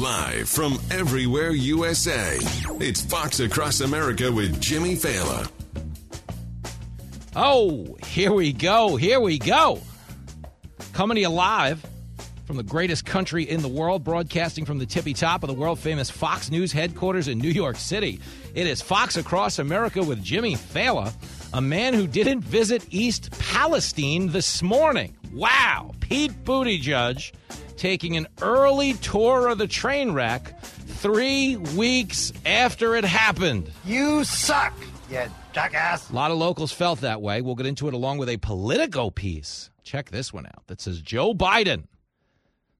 Live from everywhere USA, it's Fox Across America with Jimmy Failla. Oh, here we go. Here we go. Coming to you live from the greatest country in the world, broadcasting from the tippy top of the world famous Fox News headquarters in New York City. It is Fox Across America with Jimmy Failla, a man who didn't visit East Palestine this morning. Wow. Pete Buttigieg taking an early tour of the train wreck three weeks after it happened. You suck, you jackass. A lot of locals felt that way. We'll get into it along with a Politico piece. Check this one out that says Joe Biden,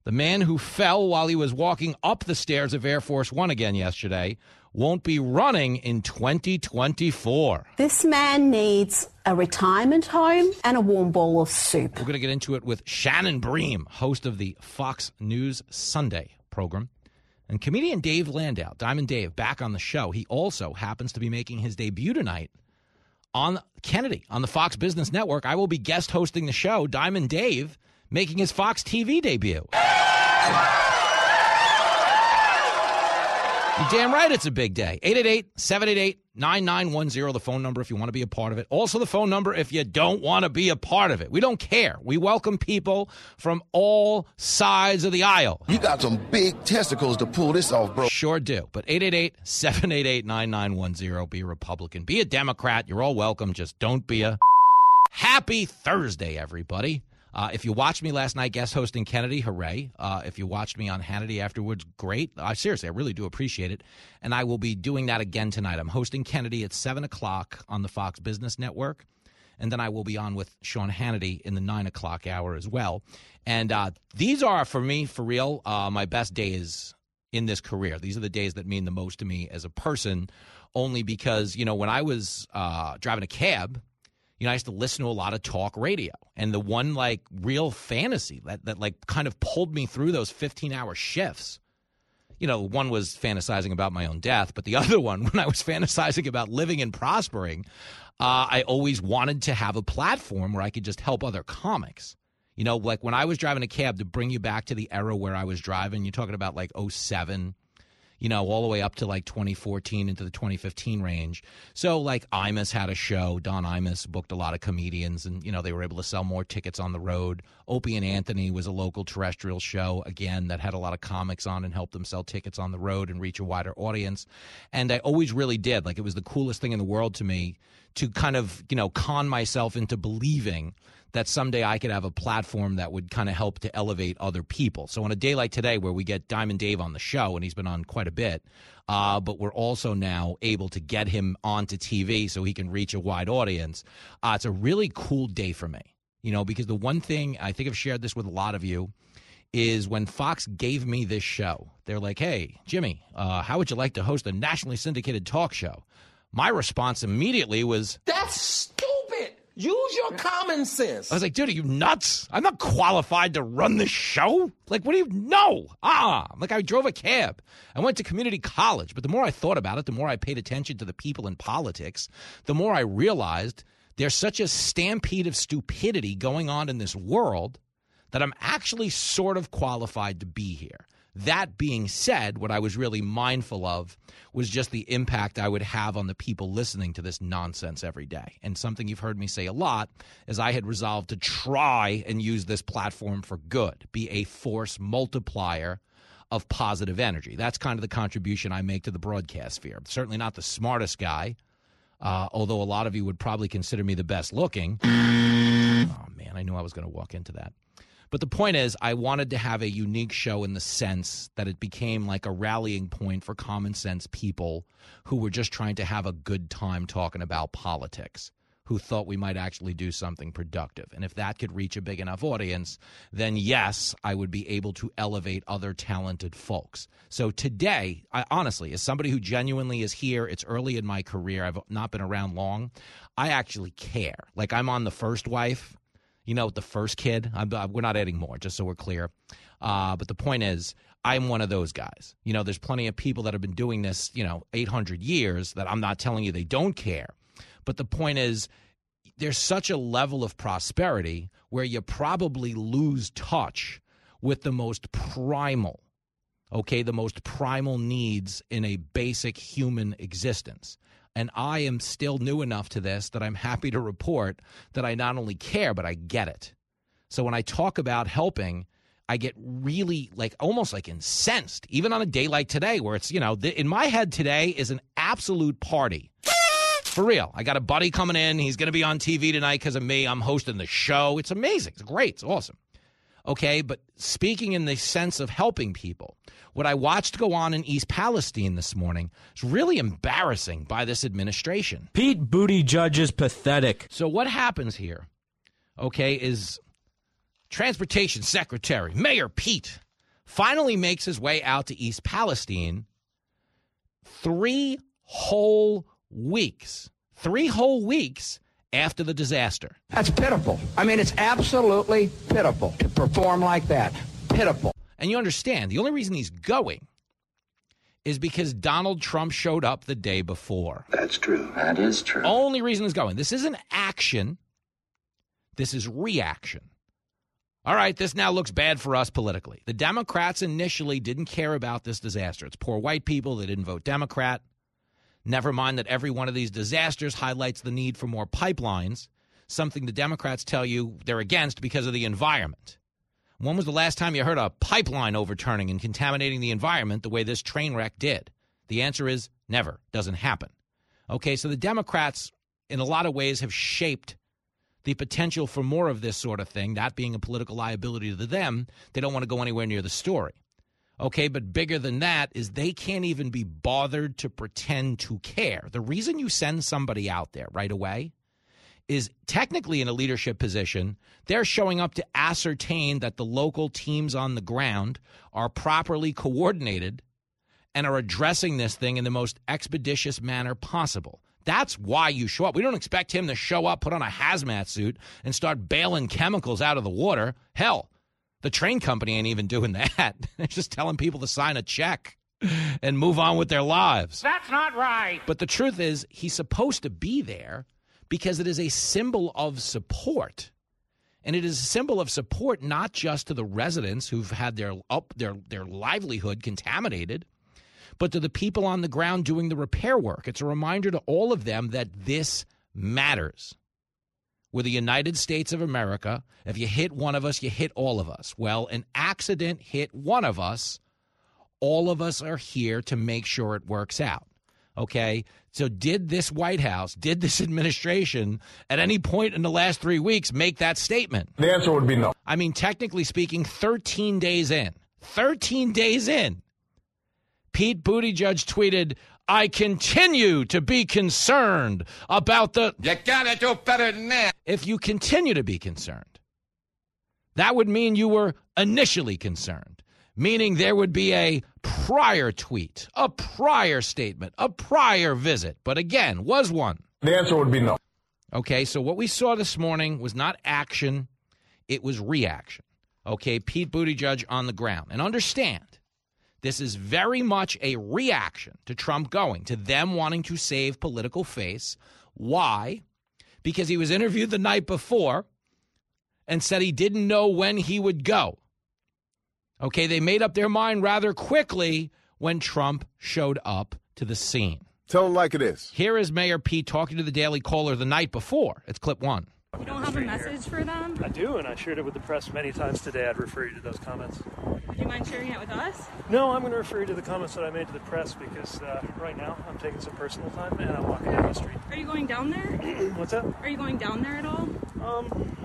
the man who fell while he was walking up the stairs of Air Force One again yesterday, won't be running in 2024. This man needs a retirement home and a warm bowl of soup. We're going to get into it with Shannon Bream, host of the Fox News Sunday program. And comedian Dave Landau, Diamond Dave, back on the show. He also happens to be making his debut tonight on Kennedy on the Fox Business Network. I will be guest hosting the show, Diamond Dave, making his Fox TV debut. You're damn right it's a big day. 888 788 9910, the phone number if you want to be a part of it. Also, the phone number if you don't want to be a part of it. We don't care. We welcome people from all sides of the aisle. You got some big testicles to pull this off, bro. Sure do. But 888 788 9910, be a Republican, be a Democrat. You're all welcome. Just don't be a. Happy Thursday, everybody. Uh, if you watched me last night guest hosting Kennedy, hooray. Uh, if you watched me on Hannity afterwards, great. Uh, seriously, I really do appreciate it. And I will be doing that again tonight. I'm hosting Kennedy at 7 o'clock on the Fox Business Network. And then I will be on with Sean Hannity in the 9 o'clock hour as well. And uh, these are, for me, for real, uh, my best days in this career. These are the days that mean the most to me as a person, only because, you know, when I was uh, driving a cab, you know, I used to listen to a lot of talk radio. And the one like real fantasy that, that like kind of pulled me through those 15 hour shifts. You know, one was fantasizing about my own death, but the other one, when I was fantasizing about living and prospering, uh, I always wanted to have a platform where I could just help other comics. You know, like when I was driving a cab to bring you back to the era where I was driving, you're talking about like 07, you know, all the way up to like 2014 into the 2015 range. So, like, Imus had a show. Don Imus booked a lot of comedians, and, you know, they were able to sell more tickets on the road. Opie and Anthony was a local terrestrial show, again, that had a lot of comics on and helped them sell tickets on the road and reach a wider audience. And I always really did. Like, it was the coolest thing in the world to me to kind of, you know, con myself into believing that someday I could have a platform that would kind of help to elevate other people. So on a day like today, where we get Diamond Dave on the show, and he's been on quite a bit, uh, but we're also now able to get him onto TV so he can reach a wide audience. Uh, it's a really cool day for me, you know, because the one thing I think I've shared this with a lot of you is when Fox gave me this show, they're like, "Hey, Jimmy, uh, how would you like to host a nationally syndicated talk show?" My response immediately was, That's stupid. Use your common sense. I was like, dude, are you nuts? I'm not qualified to run this show. Like, what do you know? Ah, like I drove a cab. I went to community college, but the more I thought about it, the more I paid attention to the people in politics, the more I realized there's such a stampede of stupidity going on in this world that I'm actually sort of qualified to be here. That being said, what I was really mindful of was just the impact I would have on the people listening to this nonsense every day. And something you've heard me say a lot is I had resolved to try and use this platform for good, be a force multiplier of positive energy. That's kind of the contribution I make to the broadcast sphere. Certainly not the smartest guy, uh, although a lot of you would probably consider me the best looking. Oh, man, I knew I was going to walk into that. But the point is, I wanted to have a unique show in the sense that it became like a rallying point for common sense people who were just trying to have a good time talking about politics, who thought we might actually do something productive. And if that could reach a big enough audience, then yes, I would be able to elevate other talented folks. So today, I, honestly, as somebody who genuinely is here, it's early in my career, I've not been around long, I actually care. Like I'm on the first wife, you know, the first kid. I'm, we're not adding more, just so we're clear. Uh, but the point is, I'm one of those guys. You know, there's plenty of people that have been doing this, you know, 800 years that I'm not telling you they don't care. But the point is, there's such a level of prosperity where you probably lose touch with the most primal, okay, the most primal needs in a basic human existence. And I am still new enough to this that I'm happy to report that I not only care, but I get it. So when I talk about helping, I get really like almost like incensed, even on a day like today, where it's, you know, th- in my head today is an absolute party. For real. I got a buddy coming in. He's going to be on TV tonight because of me. I'm hosting the show. It's amazing. It's great. It's awesome. Okay. But speaking in the sense of helping people, what I watched go on in East Palestine this morning is really embarrassing by this administration. Pete Buttigieg is pathetic. So, what happens here, okay, is Transportation Secretary Mayor Pete finally makes his way out to East Palestine three whole weeks, three whole weeks after the disaster. That's pitiful. I mean, it's absolutely pitiful to perform like that. Pitiful. And you understand, the only reason he's going is because Donald Trump showed up the day before. That's true. That is true. Only reason he's going. This isn't action, this is reaction. All right, this now looks bad for us politically. The Democrats initially didn't care about this disaster. It's poor white people. They didn't vote Democrat. Never mind that every one of these disasters highlights the need for more pipelines, something the Democrats tell you they're against because of the environment. When was the last time you heard a pipeline overturning and contaminating the environment the way this train wreck did? The answer is never. Doesn't happen. Okay, so the Democrats, in a lot of ways, have shaped the potential for more of this sort of thing, that being a political liability to them, they don't want to go anywhere near the story. Okay, but bigger than that is they can't even be bothered to pretend to care. The reason you send somebody out there right away is technically in a leadership position, they're showing up to ascertain that the local teams on the ground are properly coordinated and are addressing this thing in the most expeditious manner possible. That's why you show up. We don't expect him to show up, put on a hazmat suit, and start bailing chemicals out of the water. Hell, the train company ain't even doing that. They're just telling people to sign a check and move on with their lives. That's not right. But the truth is, he's supposed to be there because it is a symbol of support. And it is a symbol of support not just to the residents who've had their up their their livelihood contaminated, but to the people on the ground doing the repair work. It's a reminder to all of them that this matters. We're the United States of America. If you hit one of us, you hit all of us. Well, an accident hit one of us. All of us are here to make sure it works out. Okay. So, did this White House, did this administration at any point in the last three weeks make that statement? The answer would be no. I mean, technically speaking, 13 days in, 13 days in, Pete Buttigieg tweeted, I continue to be concerned about the. You gotta do better than that. If you continue to be concerned, that would mean you were initially concerned, meaning there would be a prior tweet, a prior statement, a prior visit. But again, was one. The answer would be no. Okay, so what we saw this morning was not action, it was reaction. Okay, Pete Buttigieg on the ground. And understand, this is very much a reaction to Trump going, to them wanting to save political face. Why? Because he was interviewed the night before and said he didn't know when he would go. Okay, they made up their mind rather quickly when Trump showed up to the scene. Tell them like it is. Here is Mayor Pete talking to the Daily Caller the night before. It's clip one. You don't have a message for them? I do, and I shared it with the press many times today. I'd refer you to those comments. Would you mind sharing it with us? No, I'm going to refer you to the comments that I made to the press because uh, right now I'm taking some personal time and I'm walking down the street. Are you going down there? What's up? Are you going down there at all? Um,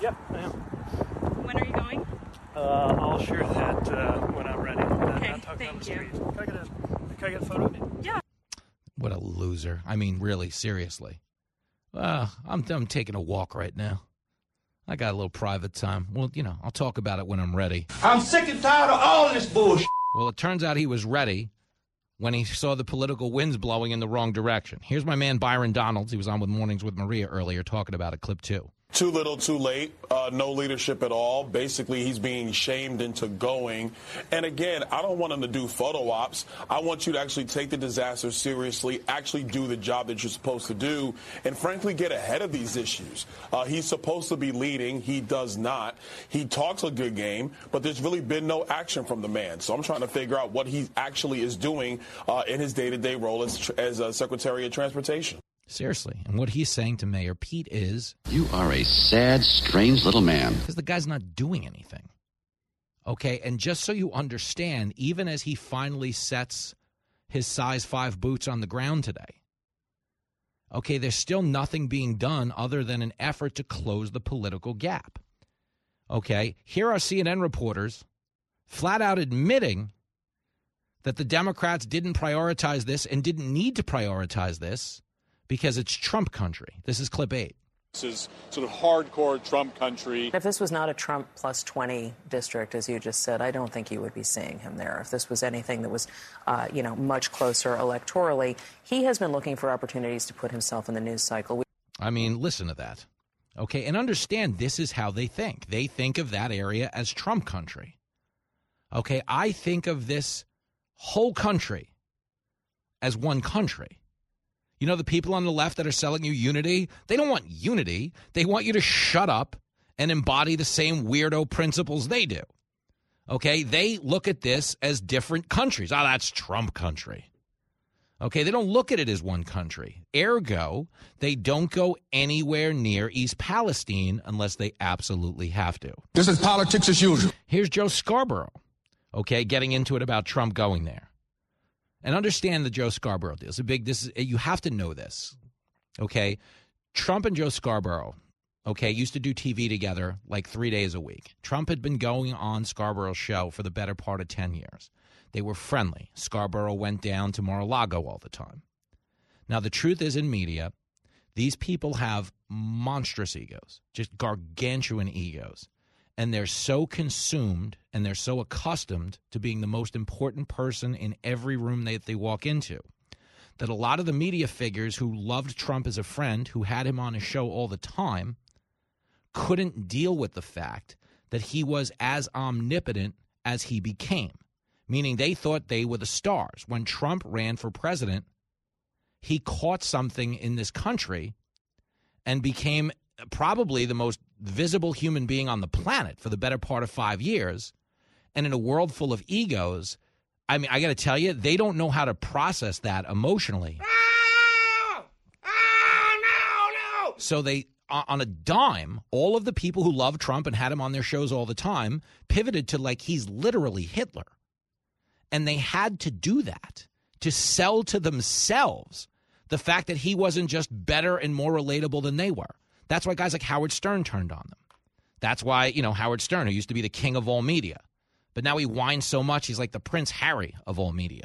yeah, I am. When are you going? Uh, I'll share that uh, when I'm ready. Okay, Not talking on thank the you. street. Can I get a, can I get a photo of you? Yeah. What a loser. I mean, really, seriously. Uh, I'm I'm taking a walk right now. I got a little private time. Well, you know, I'll talk about it when I'm ready. I'm sick and tired of all this bullshit. Well, it turns out he was ready when he saw the political winds blowing in the wrong direction. Here's my man Byron Donalds. He was on with Mornings with Maria earlier talking about it. Clip two. Too little, too late. Uh, no leadership at all. Basically, he's being shamed into going. And again, I don't want him to do photo ops. I want you to actually take the disaster seriously, actually do the job that you're supposed to do, and frankly, get ahead of these issues. Uh, he's supposed to be leading. He does not. He talks a good game, but there's really been no action from the man. So I'm trying to figure out what he actually is doing uh, in his day to day role as, as uh, Secretary of Transportation. Seriously. And what he's saying to Mayor Pete is You are a sad, strange little man. because the guy's not doing anything. Okay. And just so you understand, even as he finally sets his size five boots on the ground today, okay, there's still nothing being done other than an effort to close the political gap. Okay. Here are CNN reporters flat out admitting that the Democrats didn't prioritize this and didn't need to prioritize this because it's Trump country. This is clip eight. This is sort of hardcore Trump country. If this was not a Trump plus 20 district, as you just said, I don't think you would be seeing him there. If this was anything that was, uh, you know, much closer electorally, he has been looking for opportunities to put himself in the news cycle. I mean, listen to that. Okay, and understand this is how they think. They think of that area as Trump country. Okay, I think of this whole country as one country. You know, the people on the left that are selling you unity, they don't want unity. They want you to shut up and embody the same weirdo principles they do. Okay, they look at this as different countries. Oh, that's Trump country. Okay, they don't look at it as one country. Ergo, they don't go anywhere near East Palestine unless they absolutely have to. This is politics as usual. Here's Joe Scarborough, okay, getting into it about Trump going there. And understand the Joe Scarborough deal. It's a big this is you have to know this. Okay? Trump and Joe Scarborough, okay, used to do TV together like 3 days a week. Trump had been going on Scarborough's show for the better part of 10 years. They were friendly. Scarborough went down to Mar-a-Lago all the time. Now the truth is in media, these people have monstrous egos, just gargantuan egos and they're so consumed and they're so accustomed to being the most important person in every room that they walk into that a lot of the media figures who loved Trump as a friend, who had him on his show all the time, couldn't deal with the fact that he was as omnipotent as he became. Meaning they thought they were the stars. When Trump ran for president, he caught something in this country and became probably the most visible human being on the planet for the better part of five years. And in a world full of egos, I mean, I got to tell you, they don't know how to process that emotionally. Ah, so they, on a dime, all of the people who love Trump and had him on their shows all the time pivoted to like he's literally Hitler. And they had to do that to sell to themselves the fact that he wasn't just better and more relatable than they were. That's why guys like Howard Stern turned on them. That's why, you know, Howard Stern, who used to be the king of all media, but now he whines so much, he's like the Prince Harry of all media.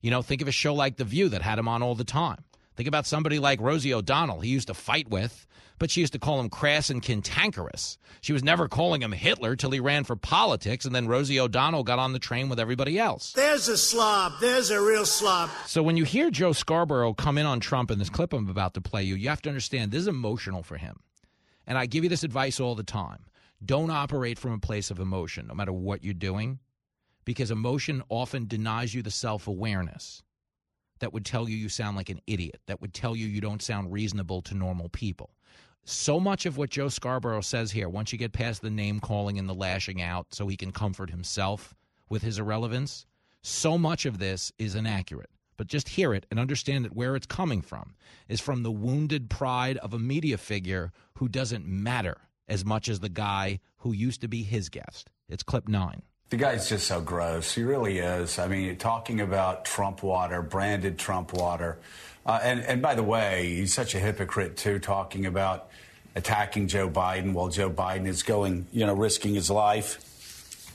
You know, think of a show like The View that had him on all the time. Think about somebody like Rosie O'Donnell, he used to fight with, but she used to call him crass and cantankerous. She was never calling him Hitler till he ran for politics, and then Rosie O'Donnell got on the train with everybody else. There's a slob. There's a real slob. So when you hear Joe Scarborough come in on Trump in this clip I'm about to play you, you have to understand this is emotional for him. And I give you this advice all the time. Don't operate from a place of emotion, no matter what you're doing, because emotion often denies you the self awareness that would tell you you sound like an idiot, that would tell you you don't sound reasonable to normal people. So much of what Joe Scarborough says here, once you get past the name calling and the lashing out so he can comfort himself with his irrelevance, so much of this is inaccurate. But just hear it and understand that where it's coming from is from the wounded pride of a media figure who doesn't matter as much as the guy who used to be his guest. It's clip nine. The guy's just so gross. He really is. I mean, talking about Trump water, branded Trump water. Uh, and, and by the way, he's such a hypocrite, too, talking about attacking Joe Biden while Joe Biden is going, you know, risking his life,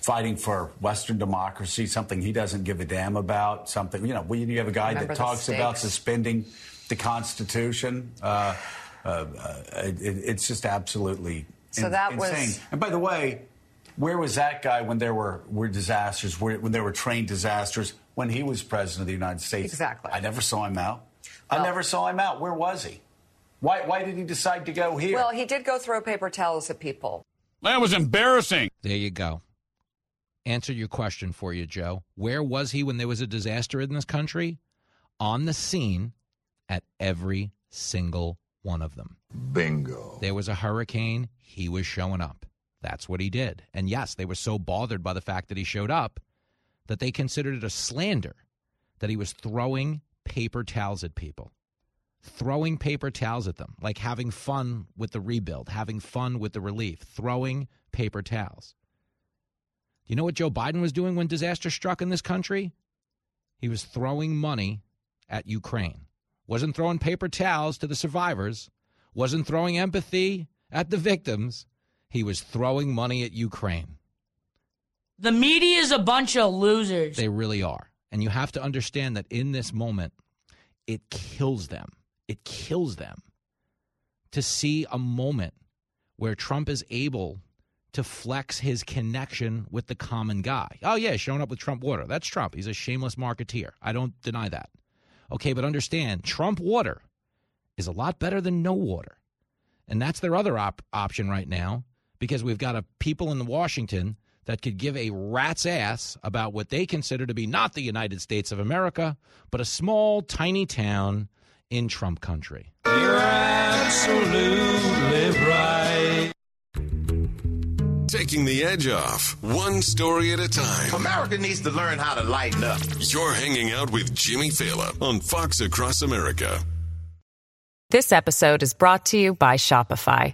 fighting for Western democracy, something he doesn't give a damn about, something, you know, when you have a guy Remember that talks about suspending the Constitution. Uh, uh, it, it's just absolutely So in- that was- insane. And by the way, where was that guy when there were, were disasters, where, when there were train disasters, when he was president of the United States? Exactly. I never saw him out. I never saw him out. Where was he? Why, why did he decide to go here? Well, he did go throw paper towels at people. That was embarrassing. There you go. Answer your question for you, Joe. Where was he when there was a disaster in this country? On the scene at every single one of them. Bingo. There was a hurricane, he was showing up. That's what he did. And yes, they were so bothered by the fact that he showed up that they considered it a slander that he was throwing paper towels at people. Throwing paper towels at them, like having fun with the rebuild, having fun with the relief, throwing paper towels. Do you know what Joe Biden was doing when disaster struck in this country? He was throwing money at Ukraine. Wasn't throwing paper towels to the survivors, wasn't throwing empathy at the victims. He was throwing money at Ukraine. The media is a bunch of losers. They really are. And you have to understand that in this moment, it kills them. It kills them to see a moment where Trump is able to flex his connection with the common guy. Oh, yeah, showing up with Trump water. That's Trump. He's a shameless marketeer. I don't deny that. Okay, but understand Trump water is a lot better than no water. And that's their other op- option right now because we've got a people in Washington that could give a rat's ass about what they consider to be not the United States of America, but a small, tiny town in Trump country. You're absolutely right. Taking the edge off, one story at a time. America needs to learn how to lighten up. You're hanging out with Jimmy Failla on Fox Across America. This episode is brought to you by Shopify.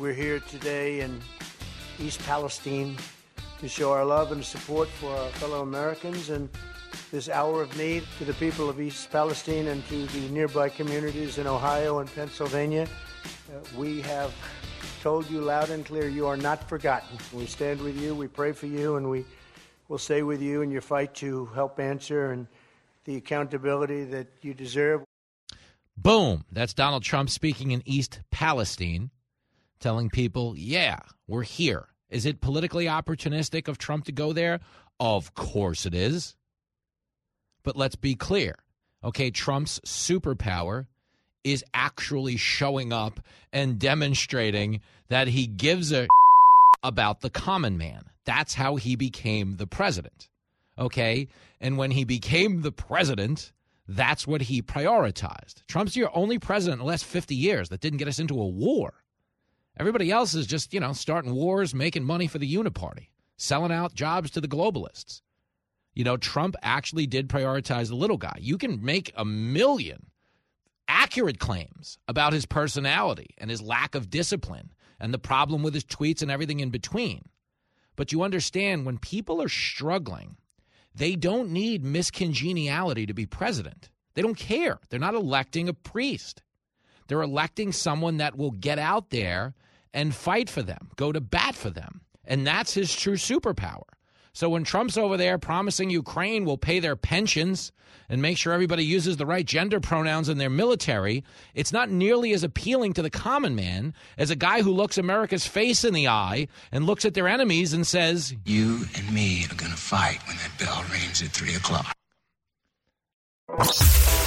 We're here today in East Palestine to show our love and support for our fellow Americans and this hour of need to the people of East Palestine and to the nearby communities in Ohio and Pennsylvania. Uh, we have told you loud and clear you are not forgotten. We stand with you, we pray for you, and we will stay with you in your fight to help answer and the accountability that you deserve. Boom. That's Donald Trump speaking in East Palestine, telling people, yeah, we're here. Is it politically opportunistic of Trump to go there? Of course it is. But let's be clear. Okay, Trump's superpower is actually showing up and demonstrating that he gives a about the common man. That's how he became the president. Okay? And when he became the president, that's what he prioritized. Trump's your only president in the last 50 years that didn't get us into a war. Everybody else is just, you know, starting wars, making money for the uniparty, selling out jobs to the globalists. You know, Trump actually did prioritize the little guy. You can make a million accurate claims about his personality and his lack of discipline and the problem with his tweets and everything in between. But you understand when people are struggling, they don't need miscongeniality to be president. They don't care. They're not electing a priest. They're electing someone that will get out there and fight for them, go to bat for them. And that's his true superpower. So when Trump's over there promising Ukraine will pay their pensions and make sure everybody uses the right gender pronouns in their military, it's not nearly as appealing to the common man as a guy who looks America's face in the eye and looks at their enemies and says, You and me are going to fight when that bell rings at 3 o'clock.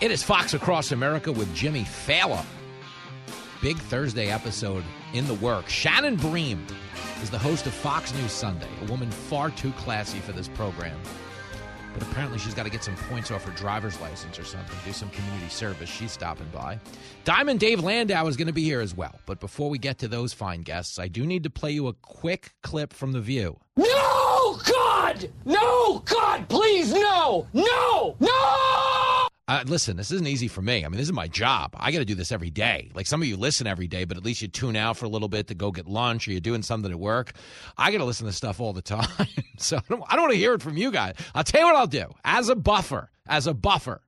It is Fox Across America with Jimmy Failla. Big Thursday episode in the work. Shannon Bream is the host of Fox News Sunday, a woman far too classy for this program. But apparently, she's got to get some points off her driver's license or something, do some community service. She's stopping by. Diamond Dave Landau is going to be here as well. But before we get to those fine guests, I do need to play you a quick clip from The View. No, God! No, God, please, no! No! No! Uh, listen, this isn't easy for me. I mean, this is my job. I got to do this every day. Like some of you listen every day, but at least you tune out for a little bit to go get lunch or you're doing something at work. I got to listen to stuff all the time. so I don't, don't want to hear it from you guys. I'll tell you what I'll do. As a buffer, as a buffer,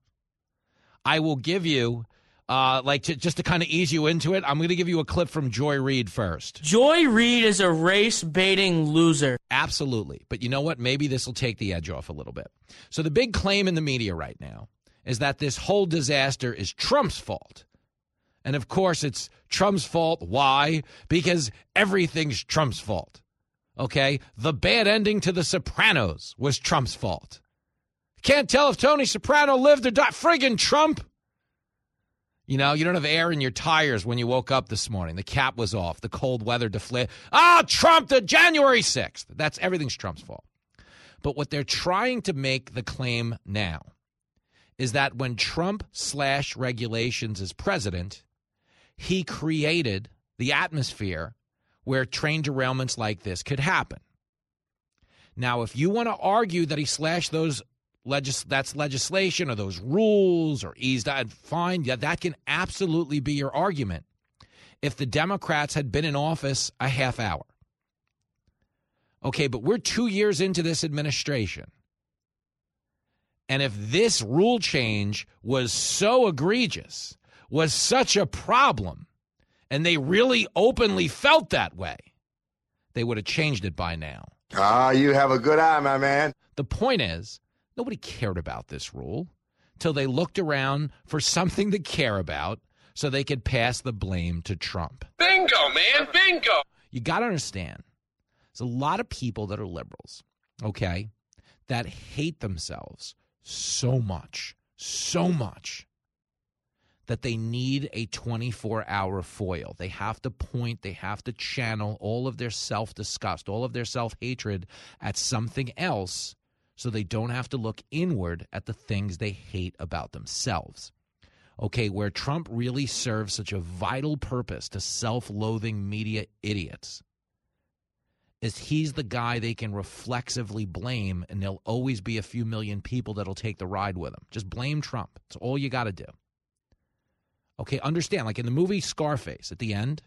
I will give you, uh, like, to, just to kind of ease you into it, I'm going to give you a clip from Joy Reid first. Joy Reid is a race baiting loser. Absolutely. But you know what? Maybe this will take the edge off a little bit. So the big claim in the media right now is that this whole disaster is Trump's fault. And of course, it's Trump's fault. Why? Because everything's Trump's fault. Okay? The bad ending to The Sopranos was Trump's fault. Can't tell if Tony Soprano lived or died. Friggin' Trump. You know, you don't have air in your tires when you woke up this morning. The cap was off. The cold weather deflated. Ah, Trump, the January 6th. That's everything's Trump's fault. But what they're trying to make the claim now is that when Trump slashed regulations as president, he created the atmosphere where train derailments like this could happen. Now, if you want to argue that he slashed those legis- that's legislation or those rules or eased out, fine, yeah, that can absolutely be your argument if the Democrats had been in office a half hour. Okay, but we're two years into this administration. And if this rule change was so egregious, was such a problem, and they really openly felt that way, they would have changed it by now. Ah, you have a good eye, my man. The point is, nobody cared about this rule till they looked around for something to care about so they could pass the blame to Trump. Bingo, man, bingo! You got to understand, there's a lot of people that are liberals, okay, that hate themselves so much, so much that they need a 24 hour foil. They have to point, they have to channel all of their self disgust, all of their self hatred at something else so they don't have to look inward at the things they hate about themselves. Okay, where Trump really serves such a vital purpose to self loathing media idiots is he's the guy they can reflexively blame, and there'll always be a few million people that'll take the ride with him. Just blame Trump. It's all you got to do. Okay, understand, like in the movie Scarface, at the end,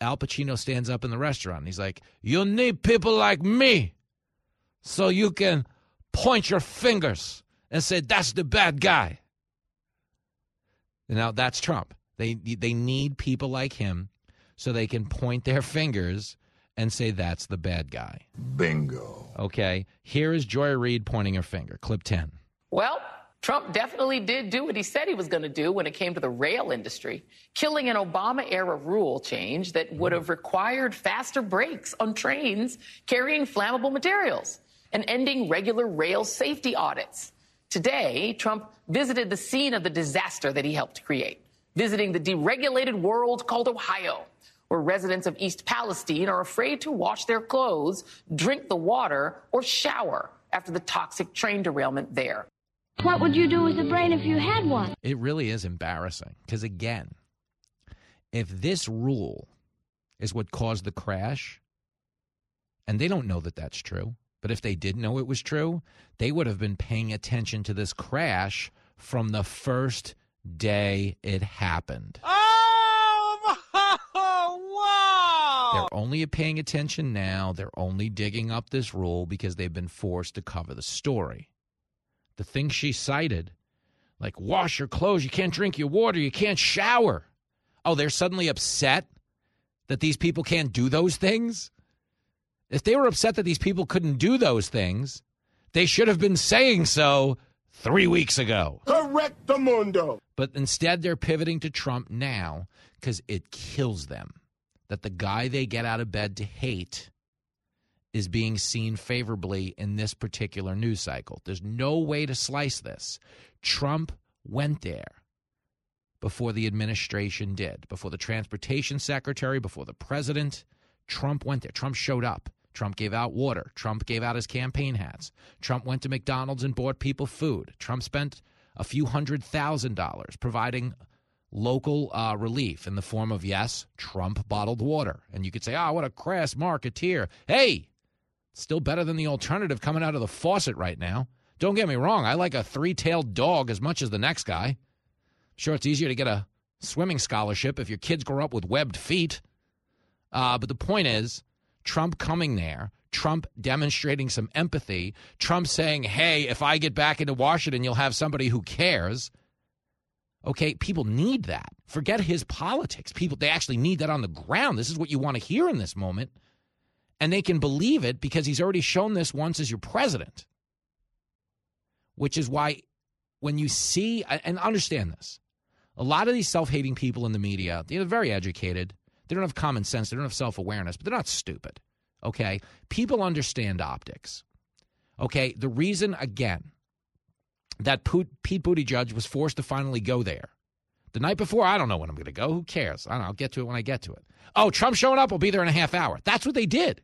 Al Pacino stands up in the restaurant and he's like, You need people like me so you can point your fingers and say, That's the bad guy. Now, that's Trump. They, they need people like him so they can point their fingers and say that's the bad guy. Bingo. Okay. Here is Joy Reid pointing her finger. Clip 10. Well, Trump definitely did do what he said he was going to do when it came to the rail industry, killing an Obama era rule change that would have required faster brakes on trains carrying flammable materials and ending regular rail safety audits. Today, Trump visited the scene of the disaster that he helped create, visiting the deregulated world called Ohio, where residents of East Palestine are afraid to wash their clothes, drink the water, or shower after the toxic train derailment there. What would you do with a brain if you had one? It really is embarrassing because, again, if this rule is what caused the crash, and they don't know that that's true, but if they did know it was true, they would have been paying attention to this crash from the first day it happened. Oh, wow! They're only paying attention now. They're only digging up this rule because they've been forced to cover the story. The things she cited, like wash your clothes, you can't drink your water, you can't shower. Oh, they're suddenly upset that these people can't do those things? If they were upset that these people couldn't do those things, they should have been saying so three weeks ago. Correct the mundo. But instead, they're pivoting to Trump now because it kills them that the guy they get out of bed to hate is being seen favorably in this particular news cycle. There's no way to slice this. Trump went there before the administration did, before the transportation secretary, before the president. Trump went there. Trump showed up. Trump gave out water. Trump gave out his campaign hats. Trump went to McDonald's and bought people food. Trump spent a few hundred thousand dollars providing local uh, relief in the form of, yes, Trump bottled water. And you could say, oh, what a crass marketeer. Hey, still better than the alternative coming out of the faucet right now. Don't get me wrong, I like a three tailed dog as much as the next guy. Sure, it's easier to get a swimming scholarship if your kids grow up with webbed feet. Uh, but the point is, Trump coming there, Trump demonstrating some empathy, Trump saying, hey, if I get back into Washington, you'll have somebody who cares. Okay, people need that. Forget his politics. People, they actually need that on the ground. This is what you want to hear in this moment. And they can believe it because he's already shown this once as your president. Which is why when you see, and understand this, a lot of these self hating people in the media, they're very educated. They don't have common sense. They don't have self awareness, but they're not stupid. Okay? People understand optics. Okay? The reason, again, that Pete Buttigieg judge was forced to finally go there. The night before, I don't know when I'm going to go. Who cares? I don't know. I'll get to it when I get to it. Oh, Trump showing up. I'll be there in a half hour. That's what they did.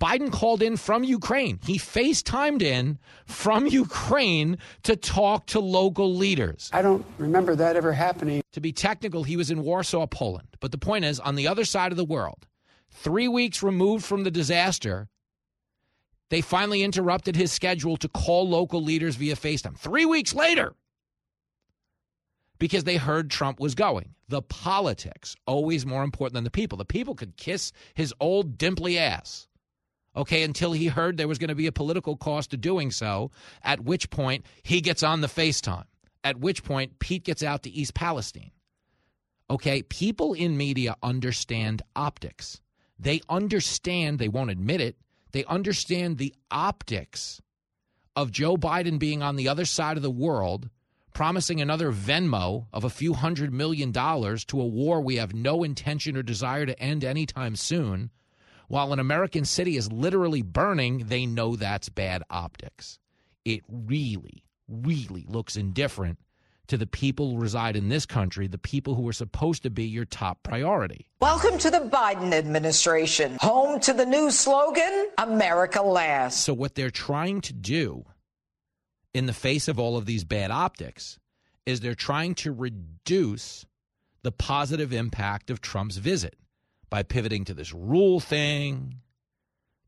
Biden called in from Ukraine. He FaceTimed in from Ukraine to talk to local leaders. I don't remember that ever happening. To be technical, he was in Warsaw, Poland. But the point is, on the other side of the world, three weeks removed from the disaster, they finally interrupted his schedule to call local leaders via FaceTime. Three weeks later, because they heard Trump was going. The politics, always more important than the people. The people could kiss his old dimply ass okay, until he heard there was going to be a political cost to doing so, at which point he gets on the FaceTime, at which point Pete gets out to East Palestine. Okay, people in media understand optics. They understand, they won't admit it, they understand the optics of Joe Biden being on the other side of the world, promising another Venmo of a few hundred million dollars to a war we have no intention or desire to end anytime soon while an American city is literally burning, they know that's bad optics. It really, really looks indifferent to the people who reside in this country, the people who are supposed to be your top priority. Welcome to the Biden administration, home to the new slogan, America Last. So, what they're trying to do in the face of all of these bad optics is they're trying to reduce the positive impact of Trump's visit by pivoting to this rule thing,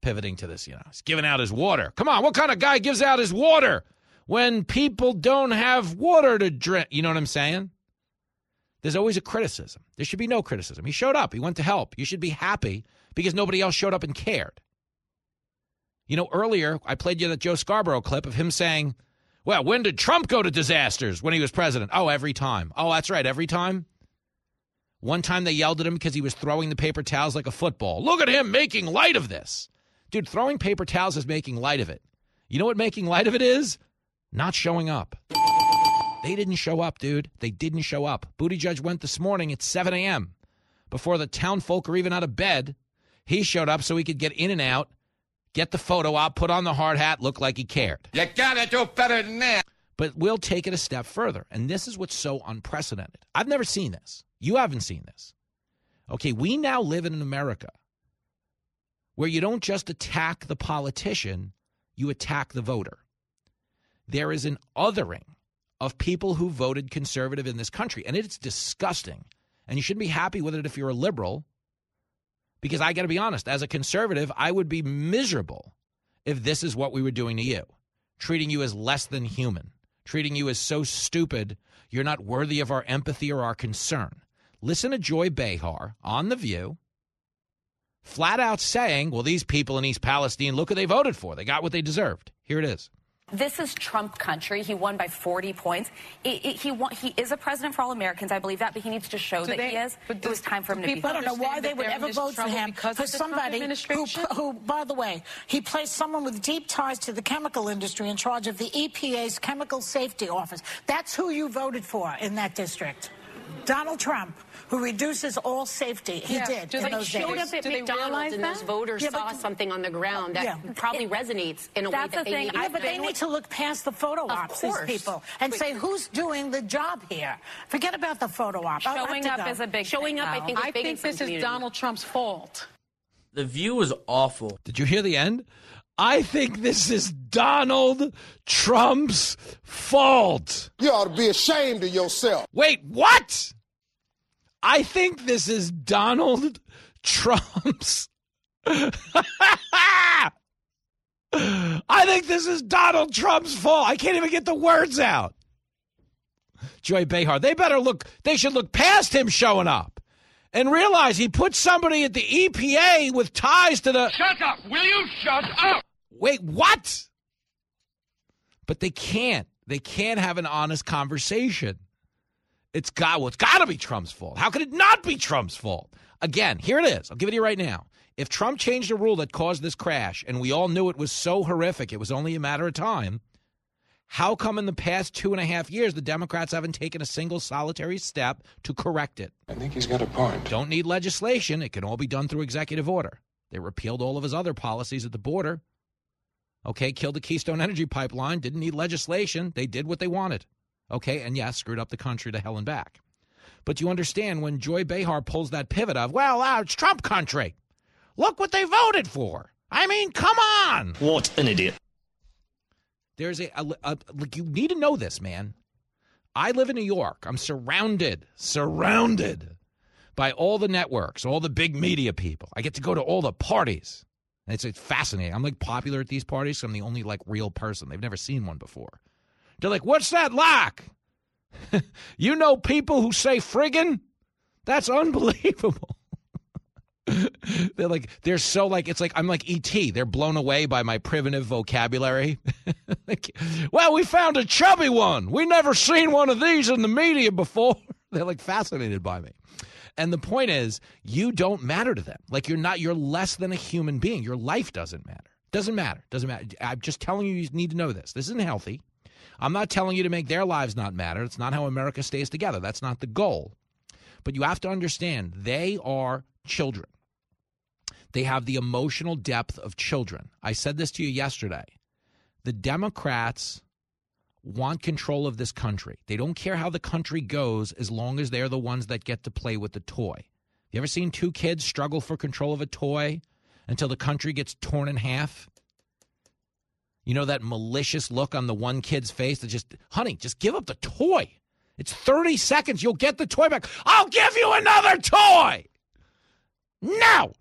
pivoting to this, you know, he's giving out his water. Come on, what kind of guy gives out his water when people don't have water to drink? You know what I'm saying? There's always a criticism. There should be no criticism. He showed up, he went to help. You should be happy because nobody else showed up and cared. You know, earlier I played you that Joe Scarborough clip of him saying, well, when did Trump go to disasters when he was president? Oh, every time. Oh, that's right, every time. One time they yelled at him because he was throwing the paper towels like a football. Look at him making light of this. Dude, throwing paper towels is making light of it. You know what making light of it is? Not showing up. They didn't show up, dude. They didn't show up. Booty Judge went this morning at 7 a.m. Before the town folk are even out of bed. He showed up so he could get in and out, get the photo out, put on the hard hat, look like he cared. You gotta do better than that. But we'll take it a step further. And this is what's so unprecedented. I've never seen this. You haven't seen this. Okay, we now live in an America where you don't just attack the politician, you attack the voter. There is an othering of people who voted conservative in this country, and it's disgusting. And you shouldn't be happy with it if you're a liberal, because I got to be honest, as a conservative, I would be miserable if this is what we were doing to you, treating you as less than human, treating you as so stupid, you're not worthy of our empathy or our concern. Listen to Joy Behar on The View, flat out saying, well, these people in East Palestine, look who they voted for. They got what they deserved. Here it is. This is Trump country. He won by 40 points. It, it, he won, he is a president for all Americans. I believe that, but he needs to show Do that they- he is. but It was time for him to be. I don't know why they would ever vote for him because for of the Trump somebody who, who, by the way, he placed someone with deep ties to the chemical industry in charge of the EPA's Chemical Safety Office. That's who you voted for in that district. Donald Trump, who reduces all safety. He Yeah. did Do in they those showed days. up at McDonald's and those voters Yeah, but- saw something on the ground that Yeah. probably resonates in a way that the they thing. need I, to but they need to look past the photo Of ops, these people, and But- say who's doing the job here. Forget about the photo op. Showing up is a big Showing thing, up, I think, is I big think in some this is. Donald Trump's fault. The view is awful. Did you hear the end? I think this is Donald Trump's fault. You ought to be ashamed of yourself. Wait, what? I think this is Donald Trump's. I think this is Donald Trump's fault. I can't even get the words out. Joy Behar, they better look, they should look past him showing up and realize he put somebody at the EPA with ties to the. Shut up! Will you shut up? Wait, what? But they can't. They can't have an honest conversation. It's got well, it's got to be Trump's fault. How could it not be Trump's fault? Again, here it is. I'll give it to you right now. If Trump changed a rule that caused this crash, and we all knew it was so horrific, it was only a matter of time. How come in the past two and a half years the Democrats haven't taken a single solitary step to correct it? I think he's got a point. Don't need legislation. It can all be done through executive order. They repealed all of his other policies at the border. Okay, killed the Keystone Energy Pipeline, didn't need legislation. They did what they wanted. Okay, and yes, screwed up the country to hell and back. But you understand when Joy Behar pulls that pivot of, well, uh, it's Trump country. Look what they voted for. I mean, come on. What an idiot. There's a, a, a like you need to know this, man. I live in New York. I'm surrounded, surrounded by all the networks, all the big media people. I get to go to all the parties. And it's, it's fascinating. I'm like popular at these parties. So I'm the only like real person. They've never seen one before. They're like, "What's that like?" you know people who say friggin'? That's unbelievable. they're like they're so like it's like I'm like ET. They're blown away by my primitive vocabulary. Like, well, we found a chubby one. We never seen one of these in the media before. they're like fascinated by me. And the point is, you don't matter to them. Like you're not you're less than a human being. Your life doesn't matter. Doesn't matter. Doesn't matter. I'm just telling you you need to know this. This isn't healthy. I'm not telling you to make their lives not matter. It's not how America stays together. That's not the goal. But you have to understand they are children. They have the emotional depth of children. I said this to you yesterday. The Democrats want control of this country. They don't care how the country goes as long as they're the ones that get to play with the toy. You ever seen two kids struggle for control of a toy until the country gets torn in half? You know that malicious look on the one kid's face that just, honey, just give up the toy. It's 30 seconds. You'll get the toy back. I'll give you another toy. No.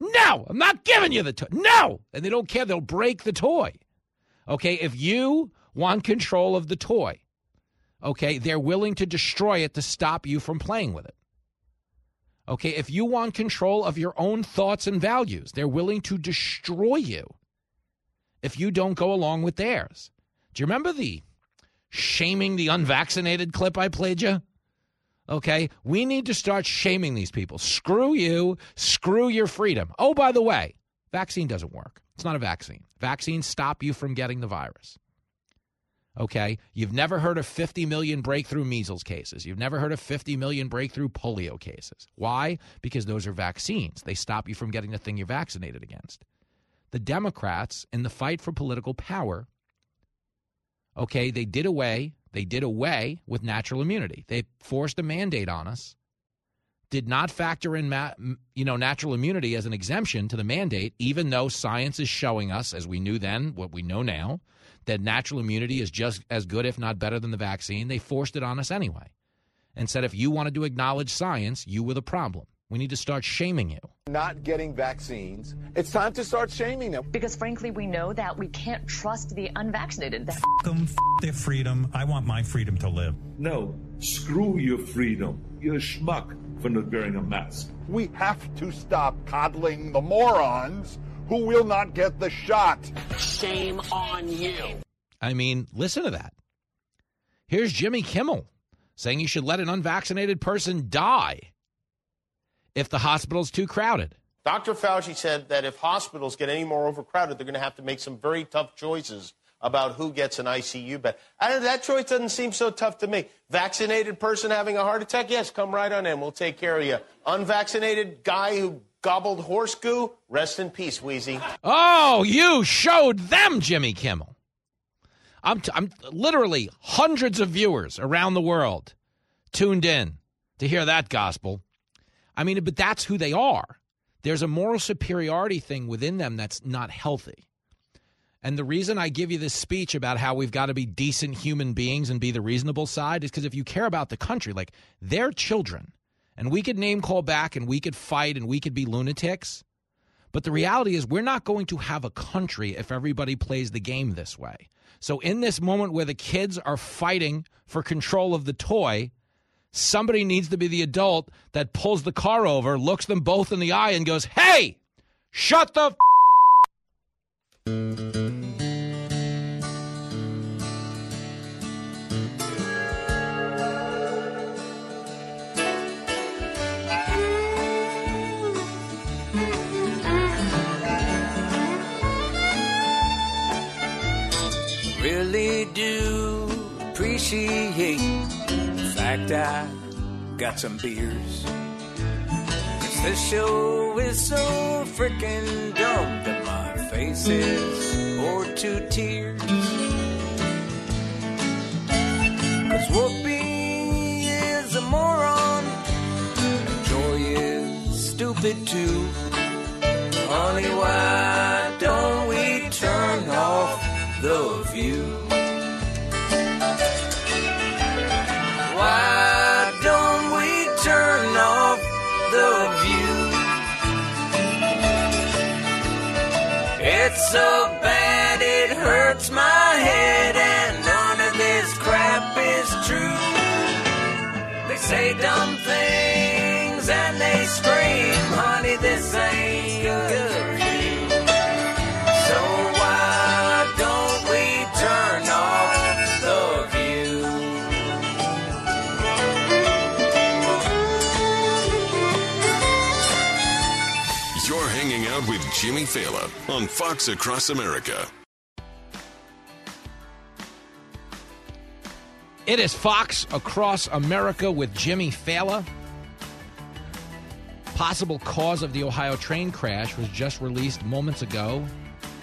No, I'm not giving you the toy. No. And they don't care. They'll break the toy. Okay. If you want control of the toy, okay, they're willing to destroy it to stop you from playing with it. Okay. If you want control of your own thoughts and values, they're willing to destroy you if you don't go along with theirs. Do you remember the shaming the unvaccinated clip I played you? Okay, we need to start shaming these people. Screw you, screw your freedom. Oh, by the way, vaccine doesn't work. It's not a vaccine. Vaccines stop you from getting the virus. Okay, you've never heard of 50 million breakthrough measles cases. You've never heard of 50 million breakthrough polio cases. Why? Because those are vaccines. They stop you from getting the thing you're vaccinated against. The Democrats, in the fight for political power, okay, they did away they did away with natural immunity. They forced a mandate on us. Did not factor in, ma- you know, natural immunity as an exemption to the mandate, even though science is showing us, as we knew then, what we know now, that natural immunity is just as good, if not better, than the vaccine. They forced it on us anyway, and said if you wanted to acknowledge science, you were the problem. We need to start shaming you. Not getting vaccines. It's time to start shaming them. Because frankly, we know that we can't trust the unvaccinated. F them, f their freedom. I want my freedom to live. No, screw your freedom. You're a schmuck for not wearing a mask. We have to stop coddling the morons who will not get the shot. Shame on you. I mean, listen to that. Here's Jimmy Kimmel saying you should let an unvaccinated person die if the hospital's too crowded. Dr. Fauci said that if hospitals get any more overcrowded, they're going to have to make some very tough choices about who gets an ICU bed. And that choice doesn't seem so tough to me. Vaccinated person having a heart attack, yes, come right on in. We'll take care of you. Unvaccinated guy who gobbled horse goo, rest in peace, Wheezy. Oh, you showed them, Jimmy Kimmel. I'm, t- I'm literally hundreds of viewers around the world tuned in to hear that gospel. I mean, but that's who they are. There's a moral superiority thing within them that's not healthy. And the reason I give you this speech about how we've got to be decent human beings and be the reasonable side is because if you care about the country, like they're children, and we could name call back and we could fight and we could be lunatics. But the reality is, we're not going to have a country if everybody plays the game this way. So, in this moment where the kids are fighting for control of the toy, somebody needs to be the adult that pulls the car over, looks them both in the eye, and goes, Hey, shut the. F- I got some beers. 'Cause this show is so freaking dumb that my face is or two tears. Cause Whoopi is a moron, and Joy is stupid too. Honey, why don't we turn off the so bad it hurts my head, and none of this crap is true. They say dumb things and they scream, honey, this ain't Jimmy Failla on Fox Across America. It is Fox Across America with Jimmy Failla. Possible cause of the Ohio train crash was just released moments ago.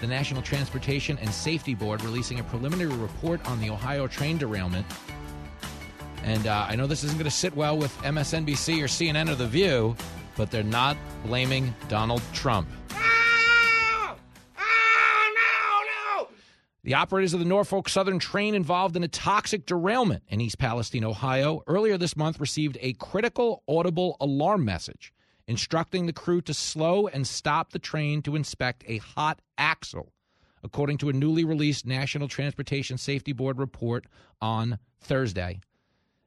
The National Transportation and Safety Board releasing a preliminary report on the Ohio train derailment. And uh, I know this isn't going to sit well with MSNBC or CNN or The View, but they're not blaming Donald Trump. The operators of the Norfolk Southern train involved in a toxic derailment in East Palestine, Ohio, earlier this month received a critical audible alarm message instructing the crew to slow and stop the train to inspect a hot axle, according to a newly released National Transportation Safety Board report on Thursday.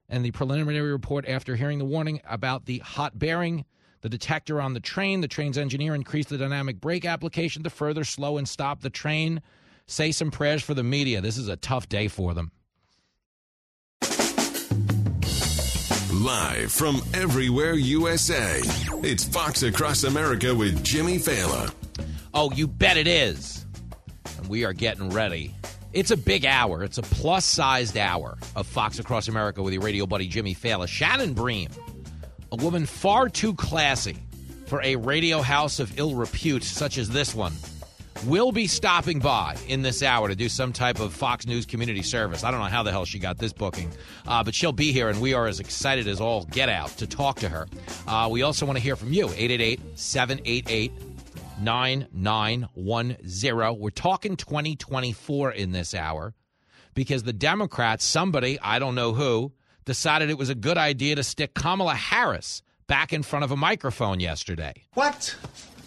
And the preliminary report after hearing the warning about the hot bearing, the detector on the train, the train's engineer increased the dynamic brake application to further slow and stop the train. Say some prayers for the media. This is a tough day for them. Live from everywhere USA, it's Fox Across America with Jimmy Failla. Oh, you bet it is. And we are getting ready. It's a big hour. It's a plus sized hour of Fox Across America with your radio buddy Jimmy Failla. Shannon Bream, a woman far too classy for a radio house of ill repute such as this one, will be stopping by in this hour to do some type of Fox News community service. I don't know how the hell she got this booking, uh, but she'll be here, and we are as excited as all get out to talk to her. Uh, we also want to hear from you 888 788 9910. We're talking 2024 in this hour because the Democrats, somebody, I don't know who, decided it was a good idea to stick Kamala Harris back in front of a microphone yesterday. What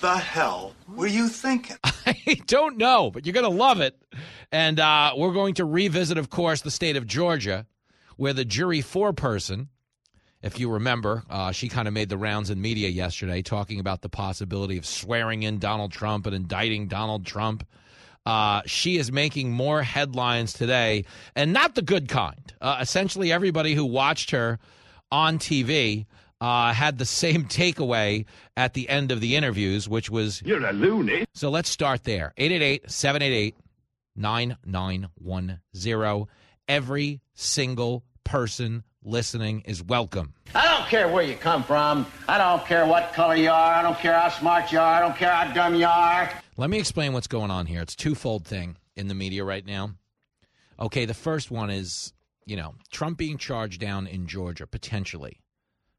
the hell were you thinking? I don't know, but you're going to love it. And uh, we're going to revisit, of course, the state of Georgia, where the jury foreperson, if you remember, uh, she kind of made the rounds in media yesterday talking about the possibility of swearing in Donald Trump and indicting Donald Trump. Uh, she is making more headlines today, and not the good kind. Uh, essentially, everybody who watched her on TV uh, had the same takeaway at the end of the interviews, which was You're a loony. So let's start there 888 788 9910. Every single person listening is welcome. I don't care where you come from. I don't care what color you are. I don't care how smart you are. I don't care how dumb you are. Let me explain what's going on here. It's a twofold thing in the media right now. Okay, the first one is, you know, Trump being charged down in Georgia potentially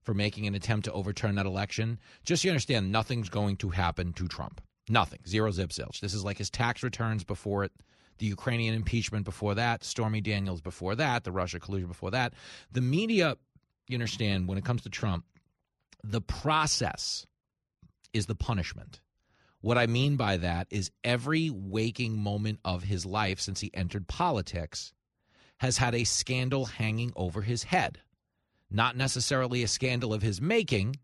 for making an attempt to overturn that election. Just so you understand, nothing's going to happen to Trump. Nothing. Zero zip zilch. This is like his tax returns before it, the Ukrainian impeachment before that, Stormy Daniels before that, the Russia collusion before that. The media, you understand, when it comes to Trump, the process is the punishment. What I mean by that is every waking moment of his life since he entered politics has had a scandal hanging over his head. Not necessarily a scandal of his making,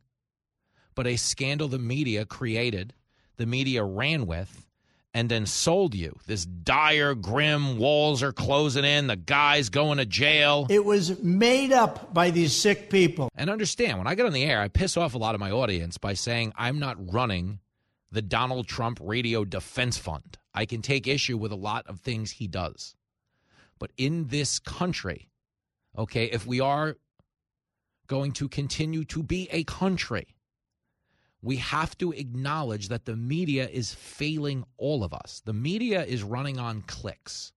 but a scandal the media created, the media ran with, and then sold you. This dire, grim walls are closing in, the guy's going to jail. It was made up by these sick people. And understand, when I get on the air, I piss off a lot of my audience by saying I'm not running the Donald Trump Radio Defense Fund. I can take issue with a lot of things he does. But in this country, okay, if we are going to continue to be a country, we have to acknowledge that the media is failing all of us. The media is running on clicks.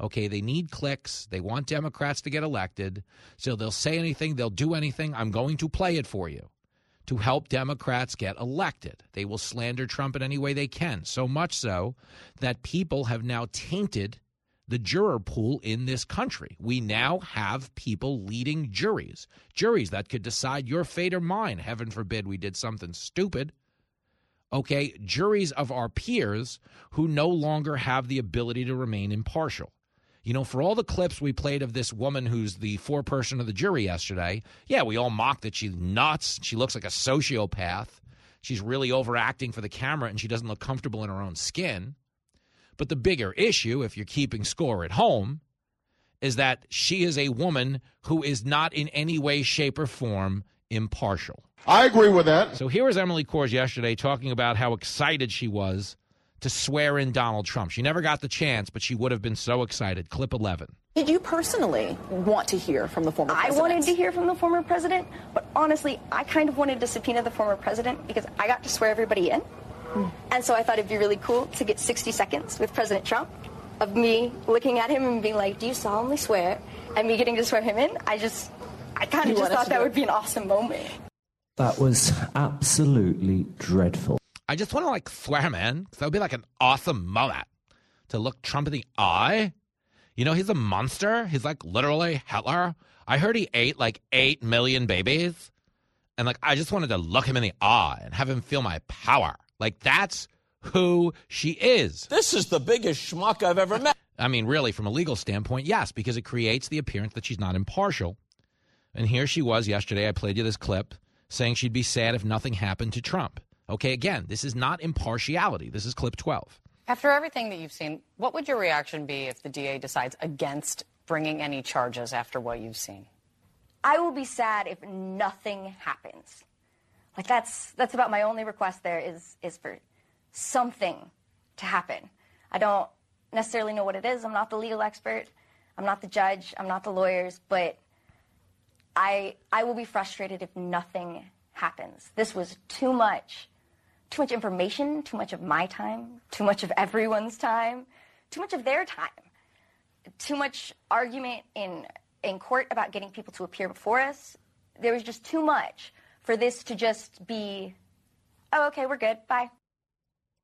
Okay, they need clicks. They want Democrats to get elected. So they'll say anything, they'll do anything. I'm going to play it for you to help Democrats get elected. They will slander Trump in any way they can, so much so that people have now tainted the juror pool in this country. We now have people leading juries, juries that could decide your fate or mine. Heaven forbid we did something stupid. Okay, juries of our peers who no longer have the ability to remain impartial. You know, for all the clips we played of this woman who's the foreperson of the jury yesterday, yeah, we all mocked that she's nuts. She looks like a sociopath. She's really overacting for the camera and she doesn't look comfortable in her own skin. But the bigger issue, if you're keeping score at home, is that she is a woman who is not in any way, shape, or form impartial. I agree with that. So here was Emily Kohrs yesterday talking about how excited she was to swear in Donald Trump. She never got the chance, but she would have been so excited. Clip 11. Did you personally want to hear from the former I wanted to hear from the former president, but honestly, I kind of wanted to subpoena the former president because I got to swear everybody in. And so I thought it'd be really cool to get 60 seconds with President Trump of me looking at him and being like, Do you solemnly swear? And me getting to swear him in. I just, I kind of just thought that would be an awesome moment. That was absolutely dreadful. I just want to like swear him in. 'cause That would be like an awesome moment to look Trump in the eye. You know, he's a monster. He's like literally Hitler. I heard he ate like 8 million babies. And like, I just wanted to look him in the eye and have him feel my power. Like, that's who she is. This is the biggest schmuck I've ever met. I mean, really, from a legal standpoint, yes, because it creates the appearance that she's not impartial. And here she was yesterday. I played you this clip saying she'd be sad if nothing happened to Trump. Okay, again, this is not impartiality. This is clip 12. After everything that you've seen, what would your reaction be if the DA decides against bringing any charges after what you've seen? I will be sad if nothing happens. Like that's that's about my only request there is is for something to happen. I don't necessarily know what it is. I'm not the legal expert. I'm not the judge. I'm not the lawyers, but I I will be frustrated if nothing happens. This was too much. Too much information, too much of my time, too much of everyone's time, too much of their time too much argument in in court about getting people to appear before us. There was just too much for this to just be, oh, okay, we're good. Bye.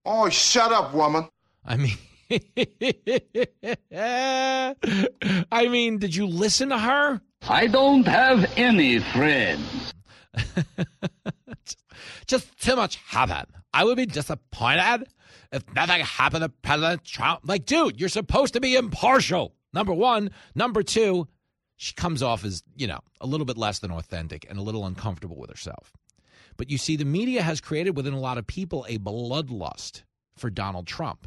Oh, shut up, woman. I mean, I mean, did you listen to her? I don't have any friends. Just too much happened. I would be disappointed if nothing happened to President Trump. Like, dude, you're supposed to be impartial. Number one. Number two, she comes off as, you know, a little bit less than authentic and a little uncomfortable with herself. But you see, the media has created within a lot of people a bloodlust for Donald Trump.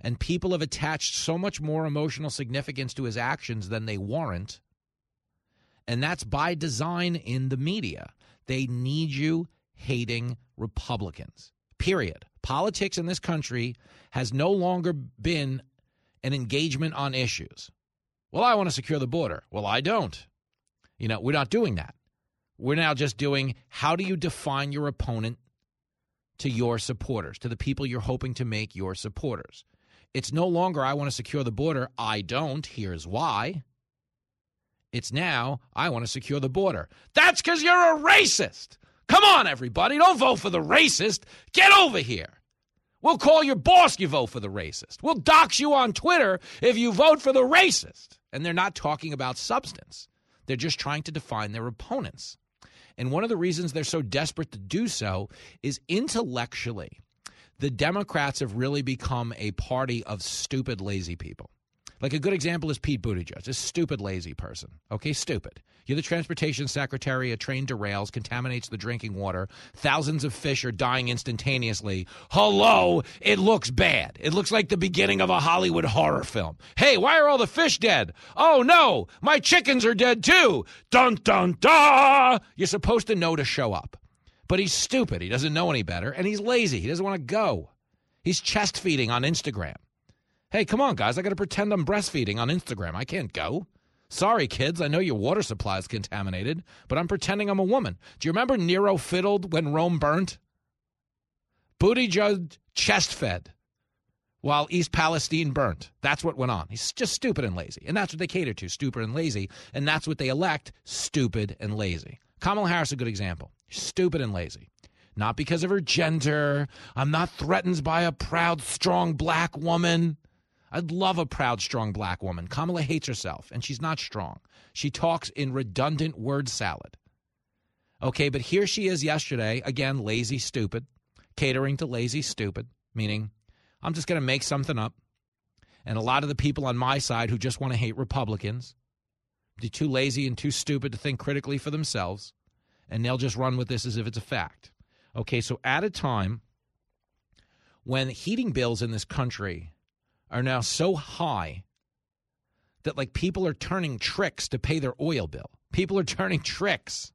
And people have attached so much more emotional significance to his actions than they warrant. And that's by design in the media. They need you hating Republicans. Period. Politics in this country has no longer been an engagement on issues. Well, I want to secure the border. Well, I don't. You know, we're not doing that. We're now just doing how do you define your opponent to your supporters, to the people you're hoping to make your supporters. It's no longer, I want to secure the border. I don't. Here's why. It's now, I want to secure the border. That's because you're a racist. Come on, everybody. Don't vote for the racist. Get over here. We'll call your boss you vote for the racist. We'll dox you on Twitter if you vote for the racist. And they're not talking about substance, they're just trying to define their opponents. And one of the reasons they're so desperate to do so is intellectually, the Democrats have really become a party of stupid, lazy people. Like a good example is Pete Buttigieg, a stupid, lazy person. Okay, stupid. You're the transportation secretary, a train derails, contaminates the drinking water. Thousands of fish are dying instantaneously. Hello, it looks bad. It looks like the beginning of a Hollywood horror film. Hey, why are all the fish dead? Oh no, my chickens are dead too. Dun dun dun. You're supposed to know to show up. But he's stupid. He doesn't know any better, and he's lazy. He doesn't want to go. He's chest feeding on Instagram. Hey, come on, guys. I got to pretend I'm breastfeeding on Instagram. I can't go. Sorry, kids. I know your water supply is contaminated, but I'm pretending I'm a woman. Do you remember Nero fiddled when Rome burnt? Buttigieg chest fed while East Palestine burnt. That's what went on. He's just stupid and lazy. And that's what they cater to stupid and lazy. And that's what they elect stupid and lazy. Kamala Harris is a good example. Stupid and lazy. Not because of her gender. I'm not threatened by a proud, strong black woman. I'd love a proud, strong black woman. Kamala hates herself, and she's not strong. She talks in redundant word salad. Okay, but here she is yesterday, again, lazy, stupid, catering to lazy, stupid, meaning I'm just going to make something up. And a lot of the people on my side who just want to hate Republicans, they're too lazy and too stupid to think critically for themselves, and they'll just run with this as if it's a fact. Okay, so at a time when heating bills in this country are now so high that like people are turning tricks to pay their oil bill. People are turning tricks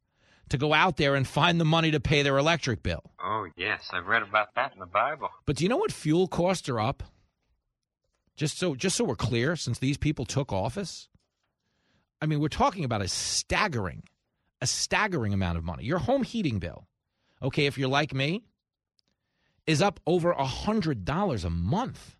to go out there and find the money to pay their electric bill. Oh, yes, I've read about that in the Bible. But do you know what fuel costs are up? Just so just so we're clear, since these people took office, I mean, we're talking about a staggering, a staggering amount of money. Your home heating bill, okay, if you're like me, is up over a hundred dollars a month.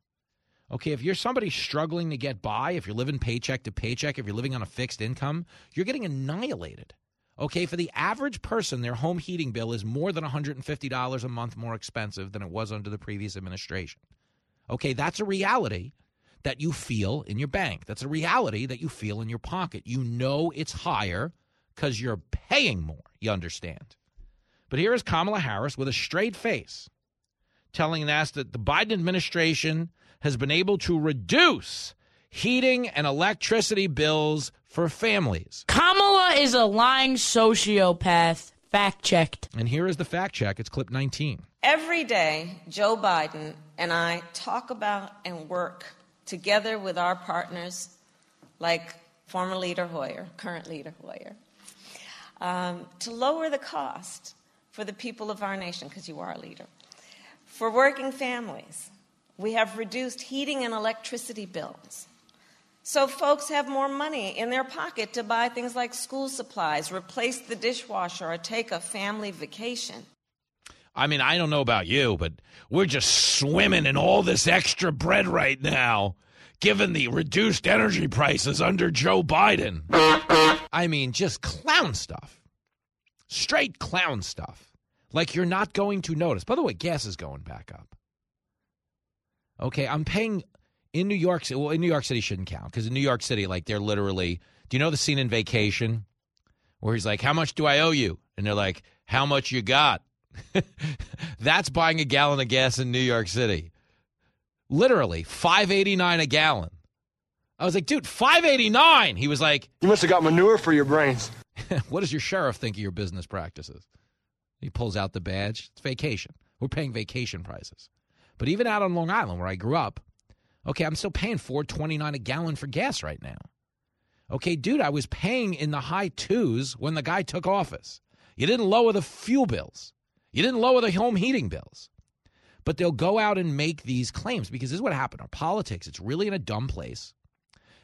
Okay, if you're somebody struggling to get by, if you're living paycheck to paycheck, if you're living on a fixed income, you're getting annihilated. Okay, for the average person, their home heating bill is more than $150 a month more expensive than it was under the previous administration. Okay, that's a reality that you feel in your bank. That's a reality that you feel in your pocket. You know it's higher because you're paying more. You understand. But here is Kamala Harris with a straight face telling us that the Biden administration has been able to reduce heating and electricity bills for families. Kamala is a lying sociopath. Fact checked. And here is the fact check. It's clip 19. Every day, Joe Biden and I talk about and work together with our partners, like former leader Hoyer, current leader Hoyer, um, to lower the cost for the people of our nation, because you are a leader, for working families, we have reduced heating and electricity bills. So folks have more money in their pocket to buy things like school supplies, replace the dishwasher, or take a family vacation. I mean, I don't know about you, but we're just swimming in all this extra bread right now, given the reduced energy prices under Joe Biden. I mean, just clown stuff. Straight clown stuff. Like you're not going to notice. By the way, gas is going back up. Okay, I'm paying in New York City. Well, in New York City shouldn't count because in New York City, like they're literally. Do you know the scene in Vacation where he's like, "How much do I owe you?" And they're like, "How much you got?" That's buying a gallon of gas in New York City. Literally, five eighty nine a gallon. I was like, dude, five eighty nine. He was like, You must have got manure for your brains. what does your sheriff think of your business practices? He pulls out the badge. It's vacation. We're paying vacation prices. But even out on Long Island, where I grew up, Okay, I'm still paying 4.29 a gallon for gas right now. Okay, dude, I was paying in the high twos when the guy took office. You didn't lower the fuel bills. You didn't lower the home heating bills. But they'll go out and make these claims because this is what happened. Our politics, it's really in a dumb place.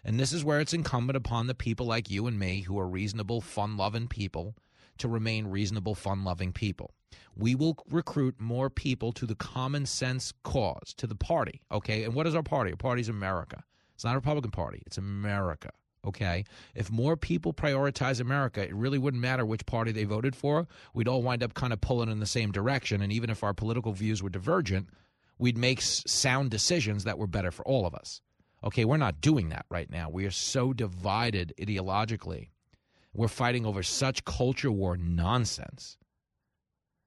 And this is where it's incumbent upon the people like you and me who are reasonable, fun loving people to remain reasonable, fun loving people. We will recruit more people to the common sense cause, to the party. Okay. And what is our party? Our party's America. It's not a Republican Party, it's America. Okay. If more people prioritize America, it really wouldn't matter which party they voted for. We'd all wind up kind of pulling in the same direction. And even if our political views were divergent, we'd make sound decisions that were better for all of us. Okay, we're not doing that right now. We are so divided ideologically. We're fighting over such culture war nonsense.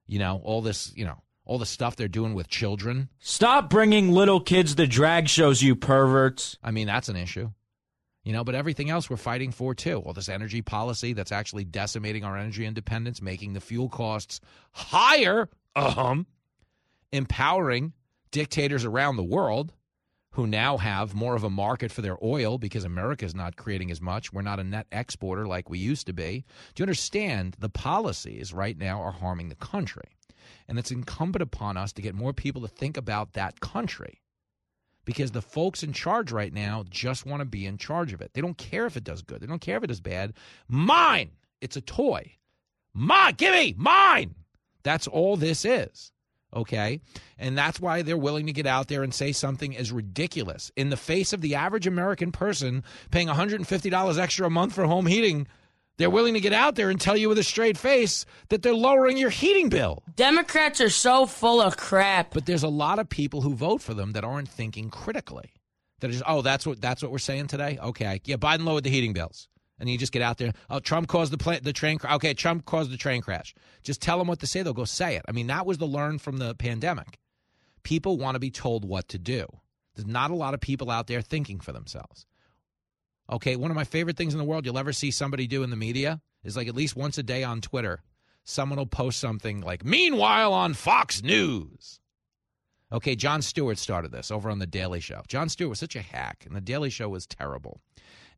You know, all this, you know, all the stuff they're doing with children. Stop bringing little kids to drag shows, you perverts. I mean, that's an issue. You know, but everything else we're fighting for too. All this energy policy that's actually decimating our energy independence, making the fuel costs higher, um, empowering dictators around the world who now have more of a market for their oil because America is not creating as much. We're not a net exporter like we used to be. Do you understand the policies right now are harming the country? And it's incumbent upon us to get more people to think about that country because the folks in charge right now just want to be in charge of it. They don't care if it does good, they don't care if it does bad. Mine! It's a toy. Mine! Give me! Mine! That's all this is okay? And that's why they're willing to get out there and say something as ridiculous in the face of the average American person paying $150 extra a month for home heating. They're willing to get out there and tell you with a straight face that they're lowering your heating bill. Democrats are so full of crap. But there's a lot of people who vote for them that aren't thinking critically. That is, oh, that's what that's what we're saying today. Okay, yeah, Biden lowered the heating bills and you just get out there. Oh, Trump caused the the train. Okay, Trump caused the train crash. Just tell them what to say. They'll go say it. I mean, that was the learn from the pandemic. People want to be told what to do. There's not a lot of people out there thinking for themselves. Okay, one of my favorite things in the world you'll ever see somebody do in the media is like at least once a day on Twitter, someone will post something like, "Meanwhile on Fox News." Okay, Jon Stewart started this over on the Daily Show. Jon Stewart was such a hack, and the Daily Show was terrible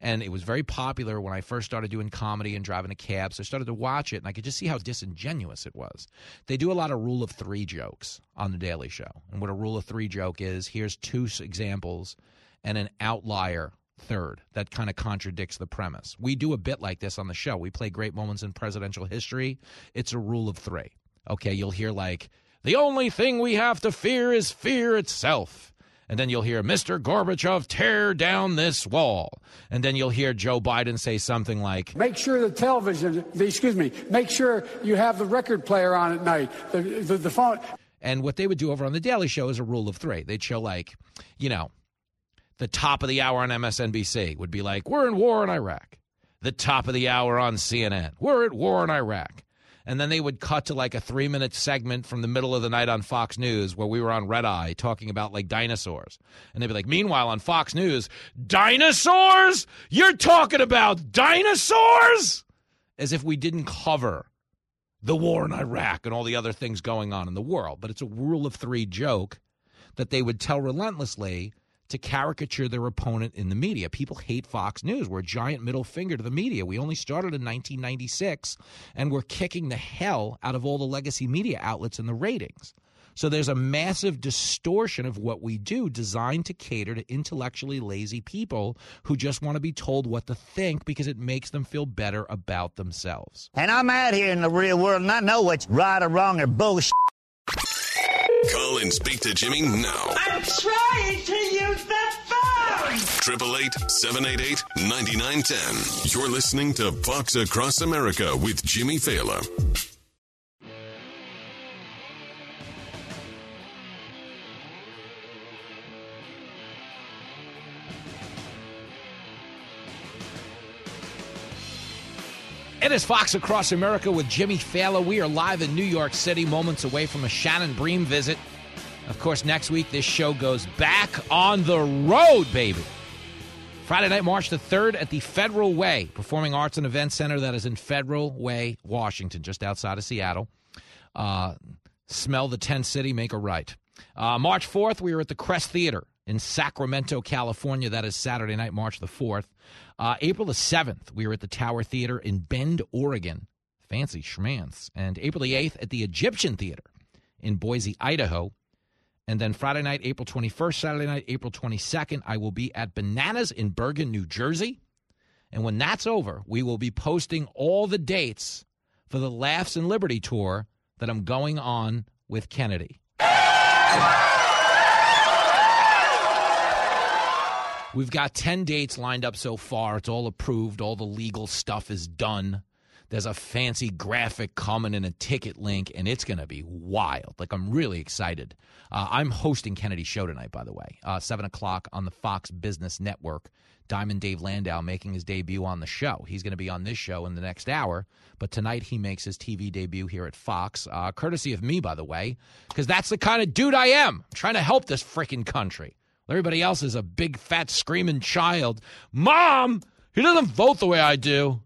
and it was very popular when I first started doing comedy and driving a cab. So I started to watch it, and I could just see how disingenuous it was. They do a lot of rule of three jokes on the Daily Show, and what a rule of three joke is: here's two examples and an outlier third that kind of contradicts the premise. We do a bit like this on the show. We play great moments in presidential history. It's a rule of three. Okay, you'll hear like the only thing we have to fear is fear itself. And then you'll hear Mr. Gorbachev tear down this wall. And then you'll hear Joe Biden say something like, Make sure the television, the, excuse me, make sure you have the record player on at night, the, the, the phone. And what they would do over on The Daily Show is a rule of three. They'd show, like, you know, the top of the hour on MSNBC would be like, We're in war in Iraq. The top of the hour on CNN, We're at war in Iraq and then they would cut to like a three minute segment from the middle of the night on Fox News where we were on Red Eye talking about like dinosaurs. And they'd be like, meanwhile, on Fox News, dinosaurs? You're talking about dinosaurs? As if we didn't cover the war in Iraq and all the other things going on in the world. But it's a rule of three joke that they would tell relentlessly to caricature their opponent in the media. People hate Fox News. We're a giant middle finger to the media. We only started in 1996, and we're kicking the hell out of all the legacy media outlets in the ratings. So there's a massive distortion of what we do designed to cater to intellectually lazy people who just want to be told what to think because it makes them feel better about themselves. And I'm out here in the real world and I know what's right or wrong or bullshit. Call and speak to Jimmy now. I'm trying to use the phone. 888 788 9910. You're listening to Fox Across America with Jimmy Failla. It is Fox Across America with Jimmy Failla. We are live in New York City, moments away from a Shannon Bream visit. Of course, next week this show goes back on the road, baby. Friday night, March the 3rd at the Federal Way Performing Arts and Events Center that is in Federal Way, Washington, just outside of Seattle. Uh, smell the tent city, make a right. Uh, March 4th, we are at the Crest Theater in Sacramento, California. That is Saturday night, March the 4th. Uh, April the 7th, we are at the Tower Theater in Bend, Oregon. Fancy schmance. And April the 8th at the Egyptian Theater in Boise, Idaho. And then Friday night, April 21st, Saturday night, April 22nd, I will be at Bananas in Bergen, New Jersey. And when that's over, we will be posting all the dates for the Laughs and Liberty tour that I'm going on with Kennedy. We've got 10 dates lined up so far. It's all approved. All the legal stuff is done. There's a fancy graphic coming and a ticket link, and it's going to be wild. Like, I'm really excited. Uh, I'm hosting Kennedy's show tonight, by the way, uh, 7 o'clock on the Fox Business Network. Diamond Dave Landau making his debut on the show. He's going to be on this show in the next hour, but tonight he makes his TV debut here at Fox, uh, courtesy of me, by the way, because that's the kind of dude I am. I'm trying to help this freaking country. Everybody else is a big, fat, screaming child. Mom, he doesn't vote the way I do.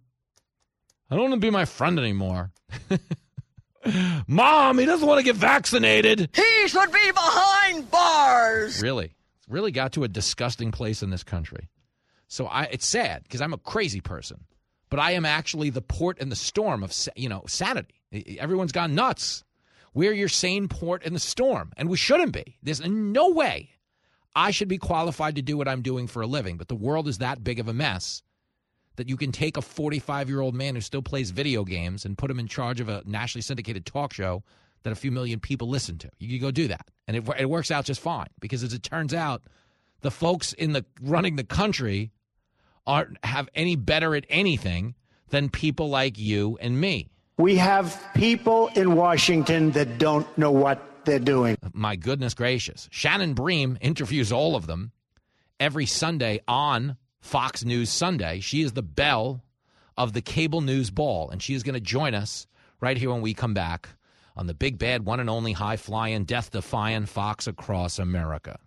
I don't want to be my friend anymore. Mom, he doesn't want to get vaccinated. He should be behind bars. Really, it's really got to a disgusting place in this country. So I, it's sad because I'm a crazy person, but I am actually the port in the storm of you know sanity. Everyone's gone nuts. We're your sane port in the storm, and we shouldn't be. There's no way I should be qualified to do what I'm doing for a living, but the world is that big of a mess that you can take a 45 year old man who still plays video games and put him in charge of a nationally syndicated talk show that a few million people listen to. You can go do that, and it, it works out just fine because, as it turns out, the folks in the running the country aren't have any better at anything than people like you and me. We have people in Washington that don't know what they're doing. My goodness gracious. Shannon Bream interviews all of them every Sunday on Fox News Sunday. She is the belle of the cable news ball, and she is going to join us right here when we come back on the big bad one and only high flying, death defying Fox across America.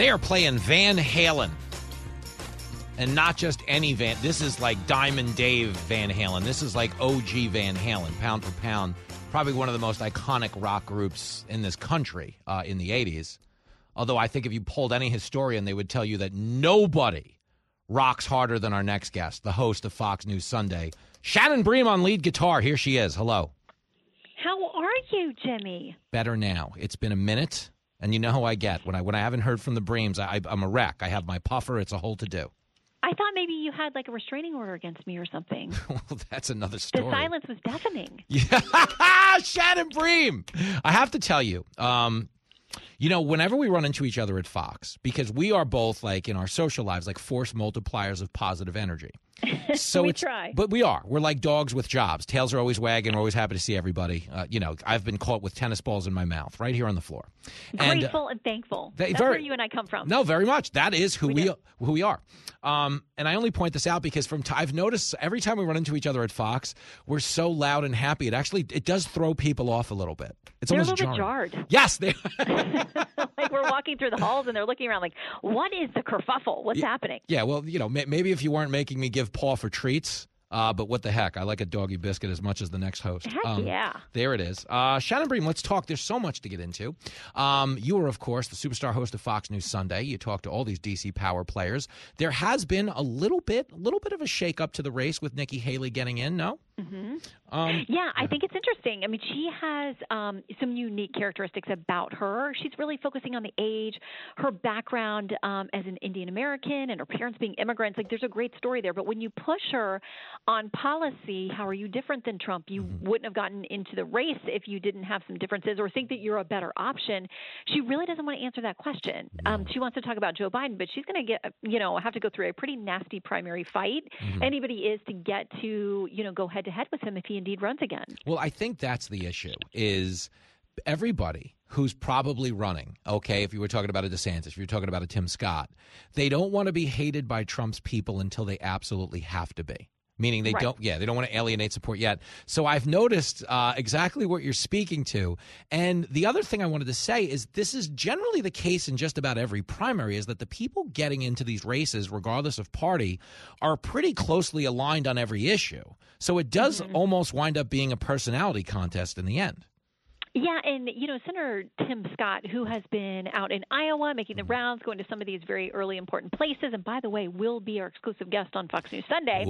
They are playing Van Halen. And not just any Van. This is like Diamond Dave Van Halen. This is like OG Van Halen, pound for pound. Probably one of the most iconic rock groups in this country uh, in the 80s. Although I think if you polled any historian, they would tell you that nobody rocks harder than our next guest, the host of Fox News Sunday, Shannon Bream on lead guitar. Here she is. Hello. How are you, Jimmy? Better now. It's been a minute. And you know how I get when I when I haven't heard from the Breams, I, I'm a wreck. I have my puffer. It's a whole to do. I thought maybe you had like a restraining order against me or something. well, that's another story. The silence was deafening. Yeah, Shannon Bream. I have to tell you, um, you know, whenever we run into each other at Fox, because we are both like in our social lives, like force multipliers of positive energy. So we try. But we are. We're like dogs with jobs. Tails are always wagging. We're always happy to see everybody. Uh, you know, I've been caught with tennis balls in my mouth right here on the floor. And, Grateful and thankful. They, That's very, where you and I come from. No, very much. That is who We we, who we are. Um, and I only point this out because from t- I've noticed every time we run into each other at Fox, we're so loud and happy. It actually it does throw people off a little bit. It's They're a almost little bit jarring. jarred. Yes, they. like we're walking through the halls and they're looking around like, what is the kerfuffle? What's happening? Yeah, well, you know, may- maybe if you weren't making me give paw for treats, uh, but what the heck? I like a doggy biscuit as much as the next host. Um, yeah. There it is. Uh, Shannon Bream, let's talk. There's so much to get into. Um, you are, of course, the superstar host of Fox News Sunday. You talk to all these DC Power players. There has been a little bit, a little bit of a shakeup to the race with Nikki Haley getting in. No. Hmm Um, yeah, I think it's interesting. I mean, she has um, some unique characteristics about her. She's really focusing on the age, her background um, as an Indian American, and her parents being immigrants. Like, there's a great story there. But when you push her on policy, how are you different than Trump? You wouldn't have gotten into the race if you didn't have some differences or think that you're a better option. She really doesn't want to answer that question. Um, she wants to talk about Joe Biden, but she's going to get, you know, have to go through a pretty nasty primary fight. Mhm. Anybody is to get to, you know, go head to head with him if he indeed runs again. Well, I think that's the issue is everybody who's probably running, okay, if you were talking about a DeSantis, if you're talking about a Tim Scott, they don't want to be hated by Trump's people until they absolutely have to be. Meaning they Right. don't yeah they don't want to alienate support yet. So i've noticed uh, exactly what you're speaking to. And the other thing i wanted to say is this is generally the case in just about every primary is that the people getting into these races regardless of party are pretty closely aligned on every issue. So it does almost wind up being a personality contest in the end Yeah, and you know, Senator Tim Scott, who has been out in Iowa making the rounds, going to some of these very early important places, and by the way, will be our exclusive guest on Fox News Sunday.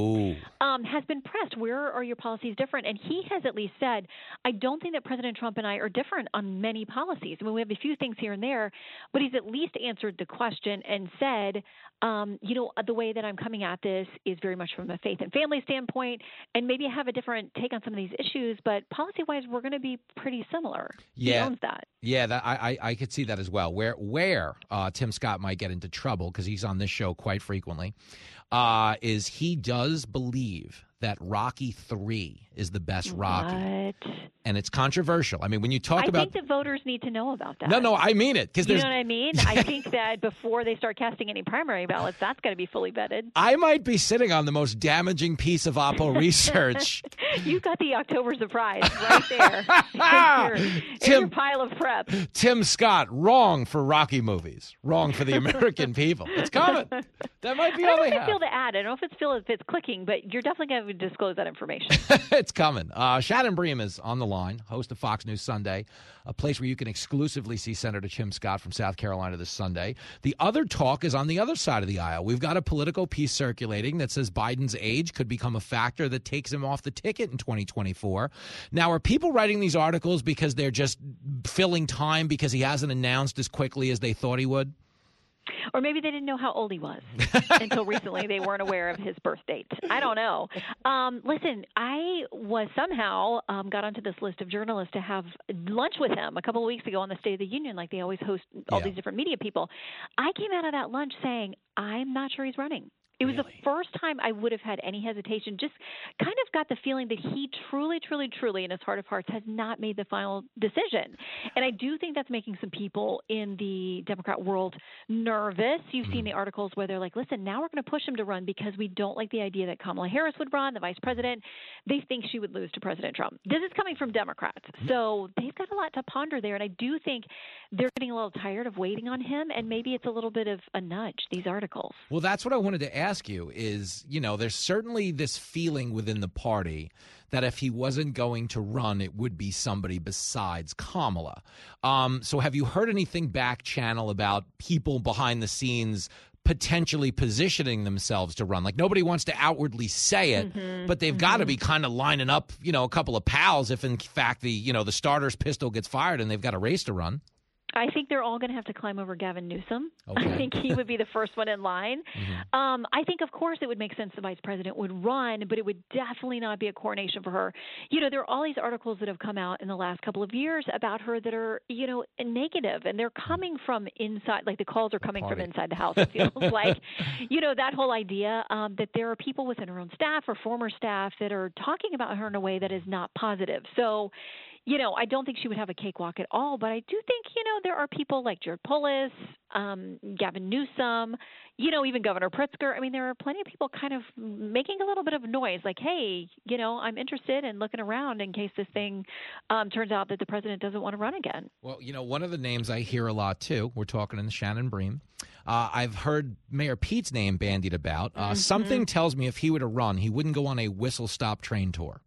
Um, has been pressed. Where are your policies different? And he has at least said, I don't think that President Trump and I are different on many policies. I mean, we have a few things here and there, but he's at least answered the question and said, um, you know, the way that I'm coming at this is very much from a faith and family standpoint, and maybe I have a different take on some of these issues, but policy wise, we're going to be pretty similar. He Yeah. owns that. Yeah, that I, I I could see that as well. Where where uh, Tim Scott might get into trouble because he's on this show quite frequently, uh, is he does believe that Rocky Three is the best Rocky, What? and it's controversial. I mean, when you talk I about think the voters need to know about that. no, no, I mean it because You know what I mean? I think that before they start casting any primary ballots, that's going to be fully vetted. I might be sitting on the most damaging piece of Oppo research. You've got the October surprise right there in, your, in Tim- your pile of prep. Tim Scott wrong for Rocky movies, wrong for the American people. It's coming. That might be I all don't they know if have. feel to add. I don't know if it's feel if it's clicking, but you're definitely going to disclose that information. it's coming. Uh, Shannon Bream is on the line, host of Fox News Sunday, a place where you can exclusively see Senator Tim Scott from South Carolina this Sunday. The other talk is on the other side of the aisle. We've got a political piece circulating that says Biden's age could become a factor that takes him off the ticket in 2024. Now, are people writing these articles because they're just filling time because he hasn't announced as quickly as they thought he would? Or maybe they didn't know how old he was until recently. They weren't aware of his birth date. I don't know. Um, listen, I was somehow um, got onto this list of journalists to have lunch with him a couple of weeks ago on the State of the Union, like they always host all Yeah. these different media people. I came out of that lunch saying, I'm not sure he's running. It was the first time I would have had any hesitation. Just kind of got the feeling that he truly, truly, truly, in his heart of hearts, has not made the final decision. And I do think that's making some people in the Democrat world nervous. You've seen mm-hmm. the articles where they're like, listen, now we're going to push him to run because we don't like the idea that Kamala Harris would run, the vice president. They think she would lose to President Trump. This is coming from Democrats. Mm-hmm. So they've got a lot to ponder there. And I do think they're getting a little tired of waiting on him. And maybe it's a little bit of a nudge, these articles. Well, that's what I wanted to ask you is, you know, there's certainly this feeling within the party that if he wasn't going to run, it would be somebody besides Kamala. Um, so have you heard anything back channel about people behind the scenes potentially positioning themselves to run? Like nobody wants to outwardly say it, Mhm, but they've got to be kind of lining up, you know, a couple of pals if in fact the, you know, the starter's pistol gets fired and they've got a race to run. I think they're all going to have to climb over Gavin Newsom. Okay. I think he would be the first one in line. Um, I think, of course, it would make sense the vice president would run, but it would definitely not be a coronation for her. You know, there are all these articles that have come out in the last couple of years about her that are, you know, negative, and they're coming from inside. Like the calls are coming from inside the house. It feels like, you know, that whole idea um, that there are people within her own staff or former staff that are talking about her in a way that is not positive. So you know, I don't think she would have a cakewalk at all, but I do think, you know, there are people like Jared Polis, um, Gavin Newsom, you know, even Governor Pritzker. I mean, there are plenty of people kind of making a little bit of noise, like, hey, you know, I'm interested in looking around in case this thing um, turns out that the president doesn't want to run again. Well, you know, one of the names I hear a lot too, we're talking in the Shannon Bream. Uh, I've heard Mayor Pete's name bandied about. Uh, Something tells me if he were to run, he wouldn't go on a whistle stop train tour.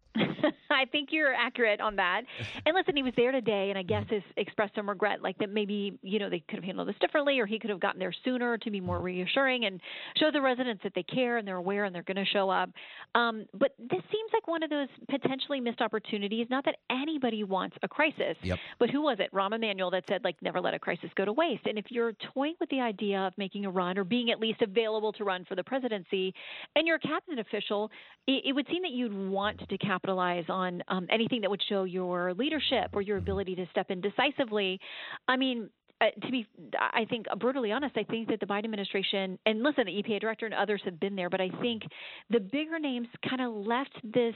I think you're accurate on that. And listen, he was there today, and I guess has expressed some regret, like that maybe you know they could have handled this differently, or he could have gotten there sooner to be more reassuring and show the residents that they care and they're aware and they're going to show up. Um, but this seems like one of those potentially missed opportunities. Not that anybody wants a crisis, Yep. but who was it? Rahm Emanuel that said like never let a crisis go to waste. And if you're toying with the idea of making a run or being at least available to run for the presidency, and you're a cabinet official, it, it would seem that you'd want to capitalize on um, anything that would show your leadership or your ability to step in decisively. I mean. Uh, to be, I think uh, brutally honest, I think that the Biden administration, and listen, the EPA director and others have been there, but I think the bigger names kind of left this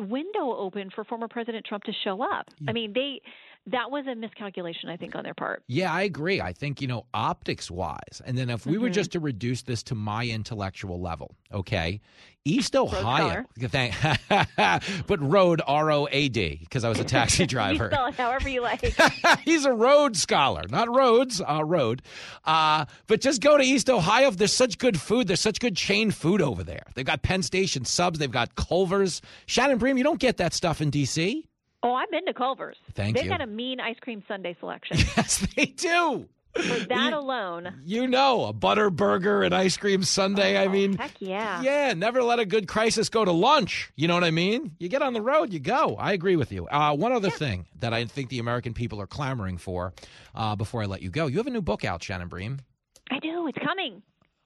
window open for former President Trump to show up. I mean, they that was a miscalculation, I think, on their part. Yeah, I agree. I think, you know, optics wise, and then if we were Mhm. just to reduce this to my intellectual level, okay, East Ohio, thank, but road, R O A D, because I was a taxi you driver. spell it however you like. He's a road scholar, not roads, uh, road. Uh, but just go to East Ohio. There's such good food. There's such good chain food over there. They've got Penn Station subs. They've got Culver's. Shannon Bream, you don't get that stuff in D.C. oh, I've been to Culver's. Thank They've you. got a mean ice cream Sunday selection. Yes, they do. For that alone, You know, a butter burger and ice cream sundae. I mean, Oh, heck yeah. yeah, never let a good crisis go to lunch. You know what I mean? You get on the road, you go. I agree with you. Uh, one other thing that I think the American people are clamoring for uh, before I let you go. You have a new book out, Shannon Bream. I do. It's coming.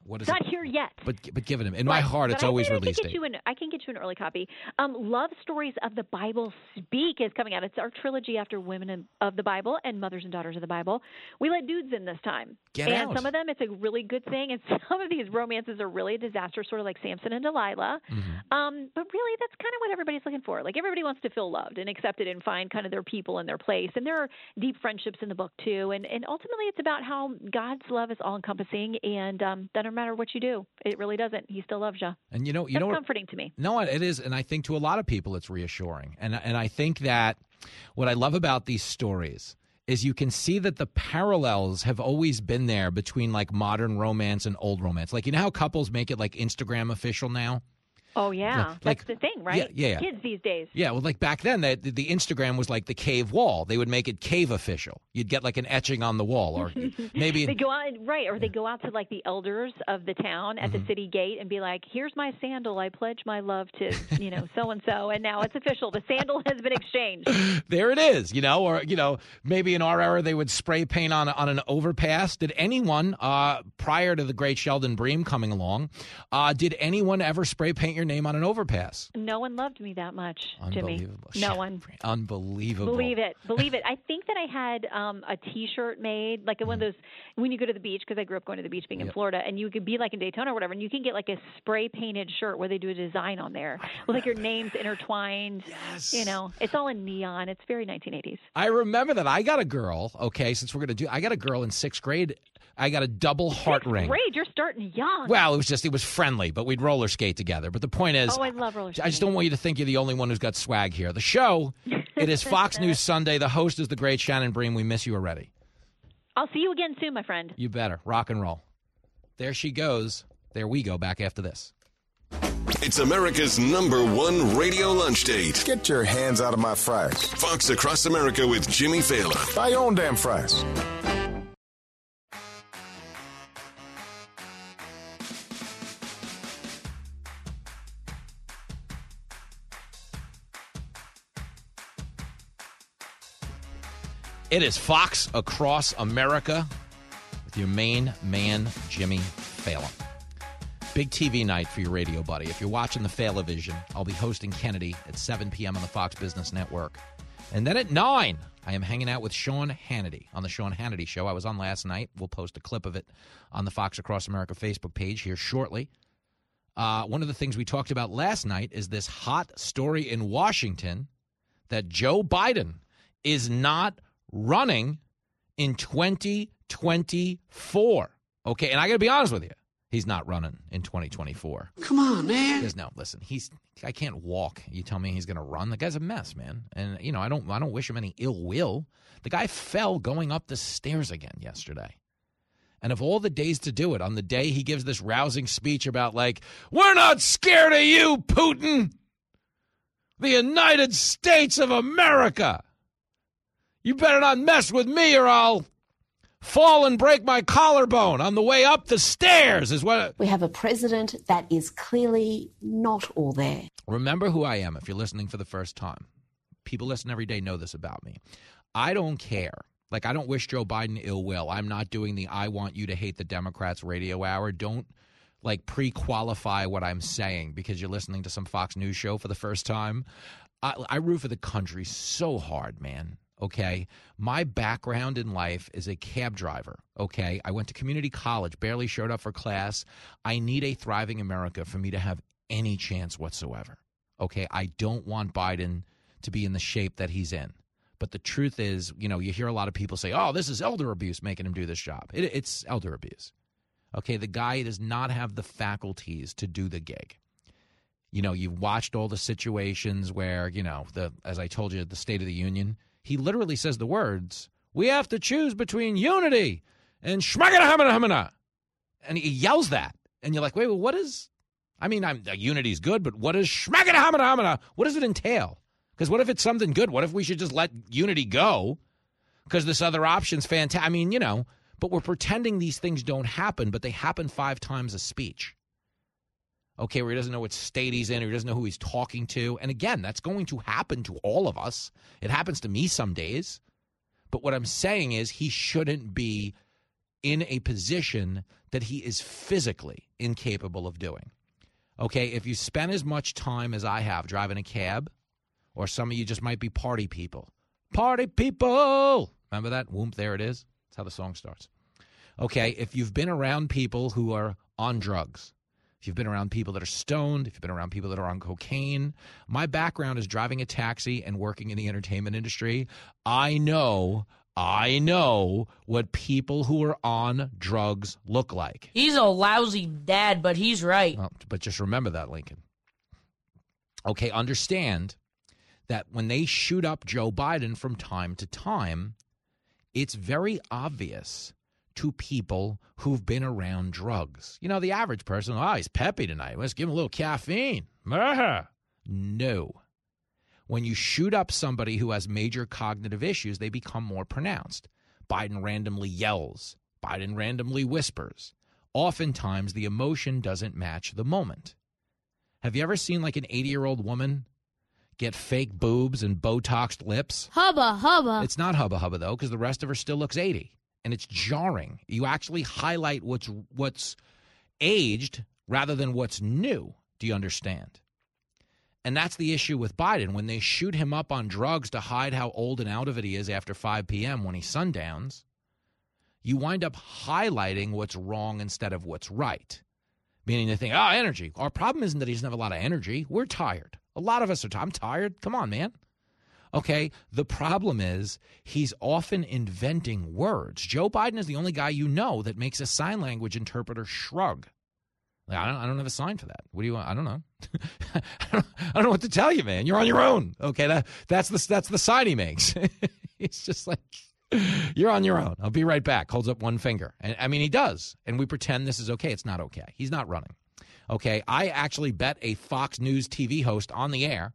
What is it's it? not here yet. But but give it him. In my heart, but it's I always think I can get. You an, I can get you an early copy. Um, Love Stories of the Bible Speak is coming out. It's our trilogy after Women of the Bible and Mothers and Daughters of the Bible. We let dudes in this time. Get and out. some of them, it's a really good thing. And some of these romances are really a disaster, sort of like Samson and Delilah. Mm-hmm. Um, but really, that's kind of what everybody's looking for. Like everybody wants to feel loved and accepted and find kind of their people and their place. And there are deep friendships in the book too. And and ultimately, it's about how God's love is all encompassing, and um, that no matter what you do, it really doesn't. He still loves you. And you know, you That's know what? comforting to me. No, it is, and I think to a lot of people it's reassuring. And and I think that what I love about these stories is you can see that the parallels have always been there between like modern romance and old romance. Like you know how couples make it like Instagram official now? Oh yeah, like- that's the thing, right? yeah, yeah. Kids these days. Yeah, well, like back then, that the Instagram was like the cave wall. They would make it cave official. You'd get like an etching on the wall, or maybe they go out right, or they go out to like the elders of the town at Mm-hmm. the city gate and be like, "Here's my sandal. I pledge my love to you know so and so," and now it's official. The sandal has been exchanged. there it is, you know, or you know, maybe in our era they would spray paint on on an overpass. Did anyone uh, prior to the great Sheldon Bream coming along, uh, did anyone ever spray paint your name on an overpass? No one loved me that much, Jimmy. No one. Unbelievable. Believe it, believe it. I think that I had um a T-shirt made, like one of those when you go to the beach, because I grew up going to the beach, being in Florida, and you could be like in Daytona or whatever, and you can get like a spray painted shirt where they do a design on there with like your names intertwined. Yes. You know, it's all in neon. It's very 1980s. I remember that. I got a girl. Okay, since we're gonna do, I got a girl in sixth grade. I got a double heart ring. Grade, you're starting young. Well, it was just it was friendly, but we'd roller skate together. But the point is, oh, I love roller I just don't want you to think you're the only one who's got swag here. The show, it is Fox News Sunday. The host is the great Shannon Bream. We miss you already. I'll see you again soon, my friend. You better rock and roll. There she goes. There we go. Back after this. It's America's number one radio lunch date. Get your hands out of my fries. Fox Across America with Jimmy Failla. Buy your own damn fries. It is Fox Across America with your main man, Jimmy Failla. Big TV night for your radio buddy. If you're watching the Falavision, I'll be hosting Kennedy at 7 p.m. on the Fox Business Network. And then at 9, I am hanging out with Sean Hannity on the Sean Hannity Show. I was on last night. We'll post a clip of it on the Fox Across America Facebook page here shortly. Uh, one of the things we talked about last night is this hot story in Washington that Joe Biden is not running in 2024. Okay, and I got to be honest with you. He's not running in 2024. Come on, man. There's no listen. He's I can't walk. You tell me he's going to run. The guy's a mess, man. And you know I don't I don't wish him any ill will. The guy fell going up the stairs again yesterday. And of all the days to do it, on the day he gives this rousing speech about like we're not scared of you, Putin, the United States of America. You better not mess with me, or I'll fall and break my collarbone on the way up the stairs. Is what We have a president that is clearly not all there. Remember who I am if you're listening for the first time. People listen every day know this about me. I don't care. Like, I don't wish Joe Biden ill will. I'm not doing the I want you to hate the Democrats radio hour. Don't like pre qualify what I'm saying because you're listening to some Fox News show for the first time. I, I root for the country so hard, man. Okay. My background in life is a cab driver. Okay. I went to community college, barely showed up for class. I need a thriving America for me to have any chance whatsoever. Okay. I don't want Biden to be in the shape that he's in. But the truth is, you know, you hear a lot of people say, "Oh, this is elder abuse making him do this job." It, it's elder abuse. Okay, the guy does not have the faculties to do the gig. You know, you've watched all the situations where, you know, the as I told you, the State of the Union, he literally says the words, "We have to choose between unity and schmaganahamana," and he yells that, and you're like, "Wait, well, what is?" I mean, I'm, uh, unity's good, but what is schmaganahamana? What does it entail? Because what if it's something good? What if we should just let unity go? Because this other option's fantastic. I mean, you know, but we're pretending these things don't happen, but they happen five times a speech. Okay, where he doesn't know what state he's in, or he doesn't know who he's talking to. And again, that's going to happen to all of us. It happens to me some days. But what I'm saying is he shouldn't be in a position that he is physically incapable of doing. Okay, if you spend as much time as I have driving a cab, or some of you just might be party people. Party people! Remember that? Whoop, there it is. That's how the song starts. Okay, if you've been around people who are on drugs, if you've been around people that are stoned, if you've been around people that are on cocaine, my background is driving a taxi and working in the entertainment industry. I know, I know what people who are on drugs look like. He's a lousy dad, but he's right. Well, but just remember that, Lincoln. Okay, understand that when they shoot up Joe Biden from time to time, it's very obvious to people who've been around drugs. You know, the average person, oh, he's peppy tonight. Let's give him a little caffeine. No. When you shoot up somebody who has major cognitive issues, they become more pronounced. Biden randomly yells, Biden randomly whispers. Oftentimes, the emotion doesn't match the moment. Have you ever seen like an 80 year old woman get fake boobs and Botoxed lips? Hubba hubba. It's not hubba hubba though, because the rest of her still looks 80, and it's jarring. You actually highlight what's what's aged rather than what's new. Do you understand? And that's the issue with Biden. When they shoot him up on drugs to hide how old and out of it he is after 5 p.m. when he sundowns, you wind up highlighting what's wrong instead of what's right. Meaning they think, oh, energy. Our problem isn't that he doesn't have a lot of energy. We're tired. A lot of us are tired. I'm tired. Come on, man. Okay. The problem is he's often inventing words. Joe Biden is the only guy you know that makes a sign language interpreter shrug. Like, I, don't, I don't have a sign for that. What do you want? I don't know. I, don't, I don't know what to tell you, man. You're on your own. Okay. That, that's, the, that's the sign he makes. it's just like, you're on your own. I'll be right back. Holds up one finger. And I mean, he does. And we pretend this is okay. It's not okay. He's not running. Okay. I actually bet a Fox News TV host on the air.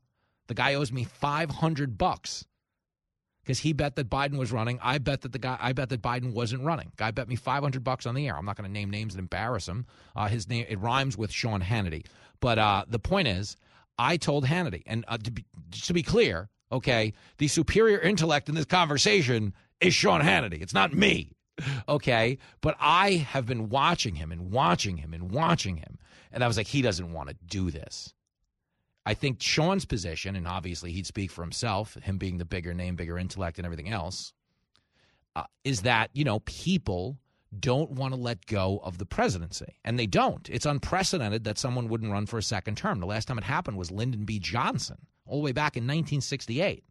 The guy owes me 500 bucks because he bet that Biden was running. I bet that the guy, I bet that Biden wasn't running. Guy bet me 500 bucks on the air. I'm not going to name names and embarrass him. Uh, his name, it rhymes with Sean Hannity. But uh, the point is, I told Hannity, and uh, to, be, to be clear, okay, the superior intellect in this conversation is Sean Hannity. It's not me. Okay. But I have been watching him and watching him and watching him. And I was like, he doesn't want to do this. I think Sean's position, and obviously he'd speak for himself, him being the bigger name, bigger intellect, and everything else, uh, is that, you know, people don't want to let go of the presidency. And they don't. It's unprecedented that someone wouldn't run for a second term. The last time it happened was Lyndon B. Johnson, all the way back in 1968.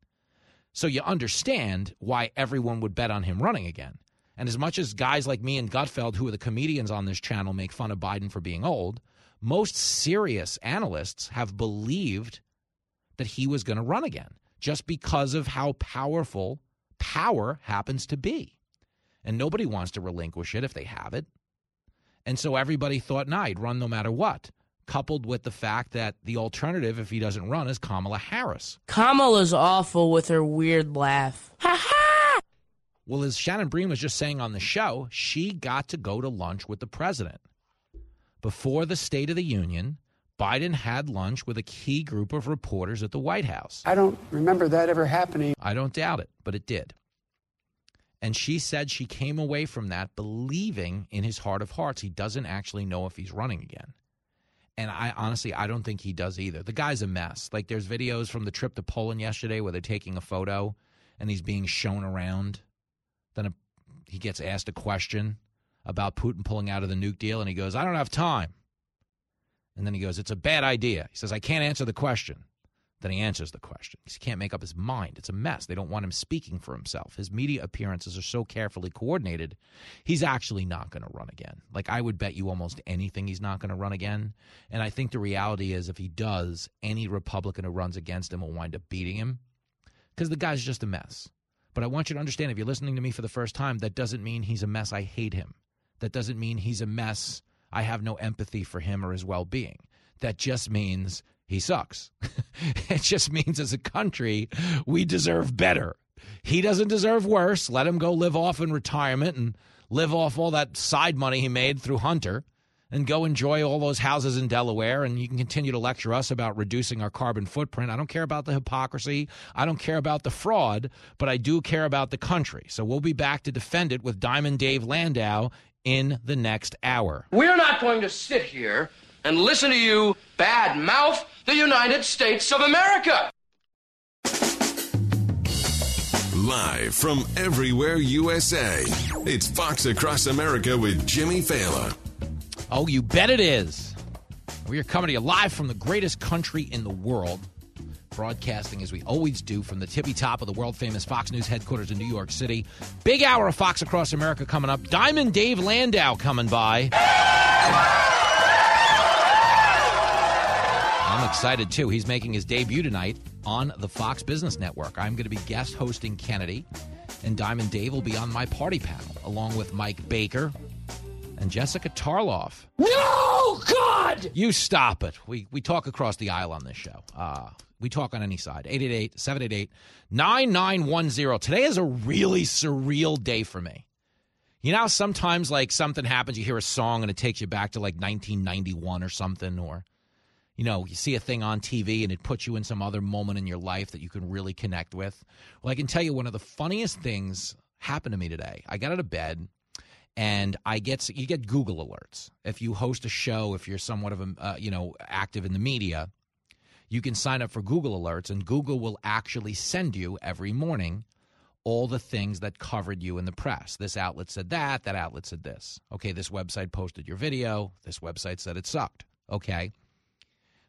So you understand why everyone would bet on him running again. And as much as guys like me and Gutfeld, who are the comedians on this channel, make fun of Biden for being old, most serious analysts have believed that he was going to run again just because of how powerful power happens to be. And nobody wants to relinquish it if they have it. And so everybody thought, nah, he'd run no matter what, coupled with the fact that the alternative, if he doesn't run, is Kamala Harris. Kamala's awful with her weird laugh. Ha ha! Well, as Shannon Bream was just saying on the show, she got to go to lunch with the president. Before the State of the Union, Biden had lunch with a key group of reporters at the White House. I don't remember that ever happening. I don't doubt it, but it did. And she said she came away from that believing in his heart of hearts he doesn't actually know if he's running again. And I honestly, I don't think he does either. The guy's a mess. Like there's videos from the trip to Poland yesterday where they're taking a photo and he's being shown around. Then a, he gets asked a question about Putin pulling out of the nuke deal, and he goes, I don't have time. And then he goes, It's a bad idea. He says, I can't answer the question. Then he answers the question. He can't make up his mind. It's a mess. They don't want him speaking for himself. His media appearances are so carefully coordinated. He's actually not going to run again. Like I would bet you almost anything he's not going to run again. And I think the reality is if he does, any Republican who runs against him will wind up beating him because the guy's just a mess. But I want you to understand if you're listening to me for the first time, that doesn't mean he's a mess. I hate him. That doesn't mean he's a mess. I have no empathy for him or his well being. That just means he sucks. it just means as a country, we deserve better. He doesn't deserve worse. Let him go live off in retirement and live off all that side money he made through Hunter and go enjoy all those houses in Delaware. And you can continue to lecture us about reducing our carbon footprint. I don't care about the hypocrisy. I don't care about the fraud, but I do care about the country. So we'll be back to defend it with Diamond Dave Landau in the next hour. We're not going to sit here and listen to you bad mouth the United States of America. Live from everywhere USA, it's Fox Across America with Jimmy Failla. Oh, you bet it is. We are coming to you live from the greatest country in the world, broadcasting as we always do from the tippy top of the world famous Fox News headquarters in New York City. Big hour of Fox Across America coming up. Diamond Dave Landau coming by. I'm excited too. He's making his debut tonight on the Fox Business Network. I'm going to be guest hosting Kennedy, and Diamond Dave will be on my party panel along with Mike Baker and Jessica Tarloff. No, God! You stop it. We we talk across the aisle on this show. Uh, we talk on any side. 888 788 9910. Today is a really surreal day for me. You know, sometimes like something happens, you hear a song and it takes you back to like 1991 or something, or you know, you see a thing on TV and it puts you in some other moment in your life that you can really connect with. Well, I can tell you one of the funniest things happened to me today. I got out of bed and I get you get Google alerts if you host a show, if you're somewhat of a uh, you know active in the media. You can sign up for Google alerts, and Google will actually send you every morning all the things that covered you in the press. This outlet said that, that outlet said this. Okay, this website posted your video, this website said it sucked. Okay.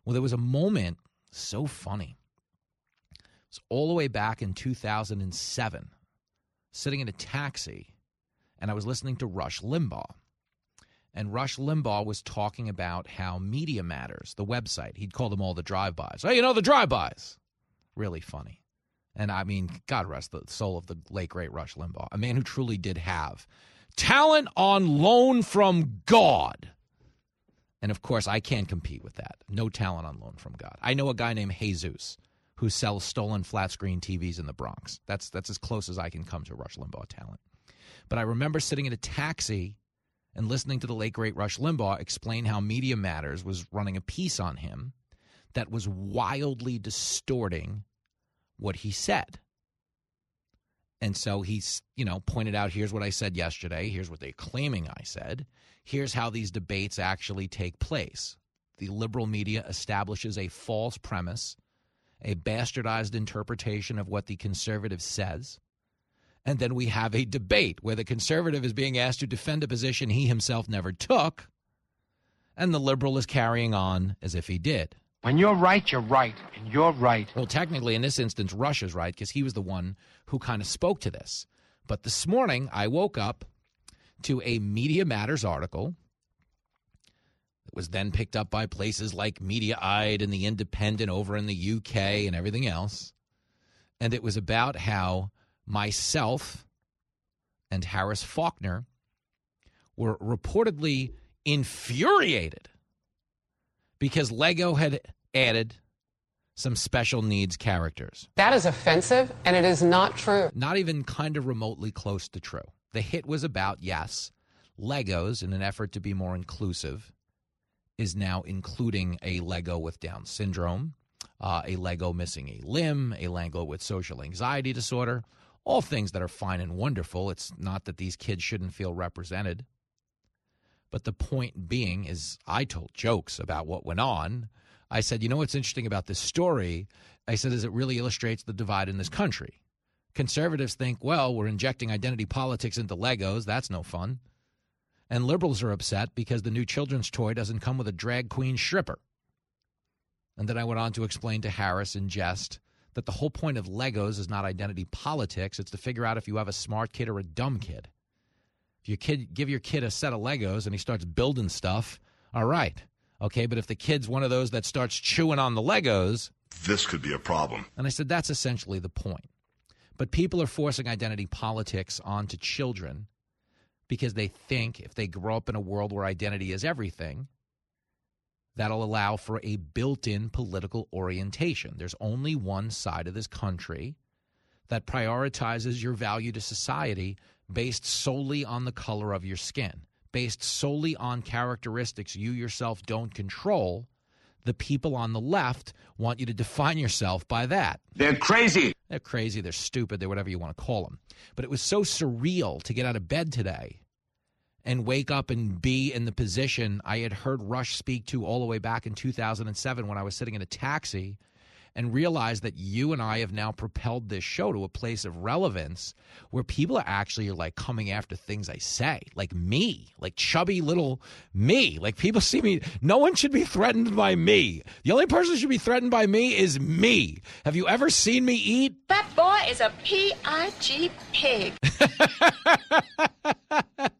Well, there was a moment so funny. It's all the way back in 2007, sitting in a taxi, and I was listening to Rush Limbaugh. And Rush Limbaugh was talking about how Media Matters, the website, he'd call them all the drive-bys. Oh, you know, the drive-bys. Really funny. And I mean, God rest the soul of the late, great Rush Limbaugh, a man who truly did have talent on loan from God. And of course, I can't compete with that. No talent on loan from God. I know a guy named Jesus who sells stolen flat screen TVs in the Bronx. That's that's as close as I can come to Rush Limbaugh talent. But I remember sitting in a taxi and listening to the late great Rush Limbaugh explain how Media Matters was running a piece on him that was wildly distorting what he said. And so he's, you know, pointed out here's what I said yesterday, here's what they're claiming I said, here's how these debates actually take place. The liberal media establishes a false premise, a bastardized interpretation of what the conservative says. And then we have a debate where the conservative is being asked to defend a position he himself never took, and the liberal is carrying on as if he did. When you're right, you're right, and you're right. Well, technically, in this instance, Rush is right because he was the one who kind of spoke to this. But this morning, I woke up to a Media Matters article that was then picked up by places like Mediaite and The Independent over in the UK and everything else. And it was about how myself and Harris Faulkner were reportedly infuriated because Lego had added some special needs characters. That is offensive, and it is not true. Not even kind of remotely close to true. The hit was about, yes, Legos, in an effort to be more inclusive, is now including a Lego with Down syndrome, uh, a Lego missing a limb, a Lego with social anxiety disorder, all things that are fine and wonderful. It's not that these kids shouldn't feel represented. But the point being is, I told jokes about what went on. I said, you know what's interesting about this story? I said, is it really illustrates the divide in this country. Conservatives think, well, we're injecting identity politics into Legos. That's no fun. And liberals are upset because the new children's toy doesn't come with a drag queen stripper. And then I went on to explain to Harris in jest that the whole point of Legos is not identity politics. It's to figure out if you have a smart kid or a dumb kid. If you kid give your kid a set of Legos and he starts building stuff, all right. Okay, but if the kid's one of those that starts chewing on the Legos, This could be a problem. and I said that's essentially the point. But people are forcing identity politics onto children because they think if they grow up in a world where identity is everything, that'll allow for a built in political orientation. There's only one side of this country that prioritizes your value to society based solely on the color of your skin, based solely on characteristics you yourself don't control. The people on the left want you to define yourself by that. They're crazy. They're crazy, they're stupid, they're whatever you want to call them. But it was so surreal to get out of bed today and wake up and be in the position I had heard Rush speak to all the way back in 2007 when I was sitting in a taxi and realize that you and I have now propelled this show to a place of relevance where people are actually like coming after things I say, like me, like chubby little me. Like people see me. No one should be threatened by me. The only person who should be threatened by me is me. Have you ever seen me eat? That boy is a P-I-G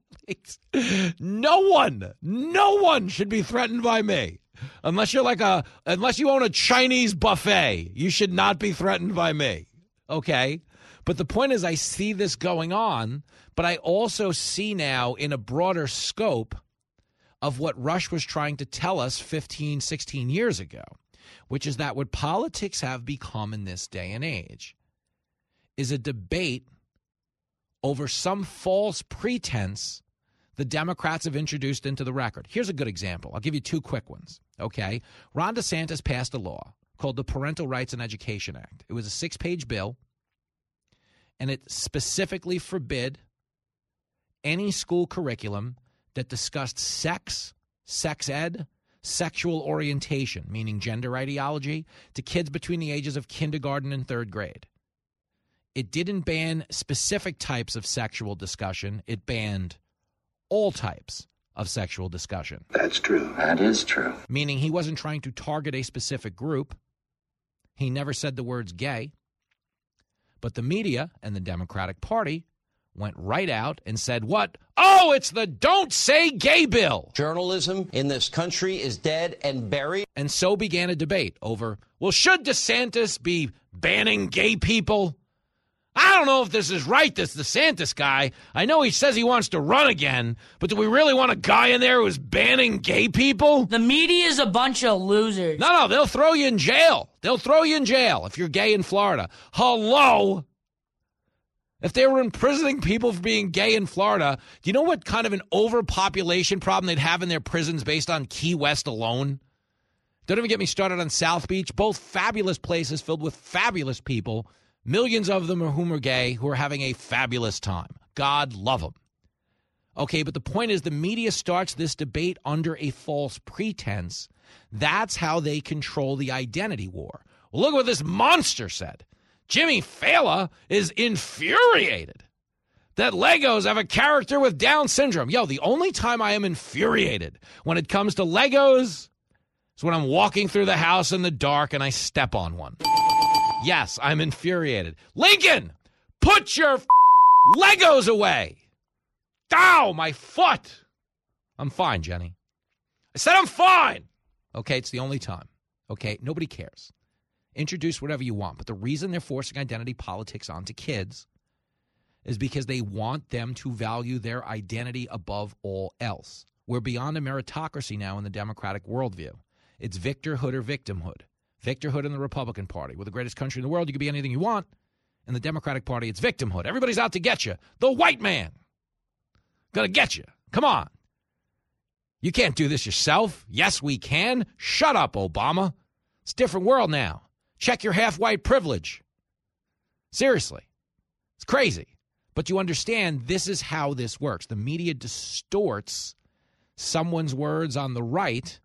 No one, no one should be threatened by me. Unless you're like a, unless you own a Chinese buffet, you should not be threatened by me. Okay. But the point is, I see this going on, but I also see now in a broader scope of what Rush was trying to tell us 15, 16 years ago, which is that what politics have become in this day and age is a debate over some false pretense the Democrats have introduced into the record. Here's a good example. I'll give you two quick ones. Okay. Ron DeSantis passed a law called the Parental Rights and Education Act. It was a six page bill, and it specifically forbid any school curriculum that discussed sex, sex ed, sexual orientation, meaning gender ideology, to kids between the ages of kindergarten and third grade. It didn't ban specific types of sexual discussion, it banned all types of sexual discussion. That's true. That is true. Meaning he wasn't trying to target a specific group. He never said the words gay. But the media and the Democratic Party went right out and said, What? Oh, it's the Don't Say Gay bill. Journalism in this country is dead and buried. And so began a debate over, well, should DeSantis be banning gay people? I don't know if this is right, this DeSantis guy. I know he says he wants to run again, but do we really want a guy in there who's banning gay people? The media is a bunch of losers. No, no, they'll throw you in jail. They'll throw you in jail if you're gay in Florida. Hello? If they were imprisoning people for being gay in Florida, do you know what kind of an overpopulation problem they'd have in their prisons based on Key West alone? Don't even get me started on South Beach, both fabulous places filled with fabulous people, millions of them are whom are gay, who are having a fabulous time. God love them. Okay, but the point is the media starts this debate under a false pretense. That's how they control the identity war. Well, look what this monster said. Jimmy Failla is infuriated that Legos have a character with Down syndrome. Yo, the only time I am infuriated when it comes to Legos is when I'm walking through the house in the dark and I step on one. Yes, I'm infuriated. Lincoln, put your f- Legos away. Ow, my foot. I'm fine, Jenny. I said I'm fine. Okay, it's the only time. Okay, nobody cares. Introduce whatever you want. But the reason they're forcing identity politics onto kids is because they want them to value their identity above all else. We're beyond a meritocracy now in the Democratic worldview. It's victorhood or victimhood. Victorhood in the Republican Party. We're the greatest country in the world. You can be anything you want. In the Democratic Party, it's victimhood. Everybody's out to get you. The white man. Gonna get you. Come on. You can't do this yourself. Yes, we can. Shut up, Obama. It's a different world now. Check your half white privilege. Seriously. It's crazy. But you understand this is how this works. The media distorts someone's words on the right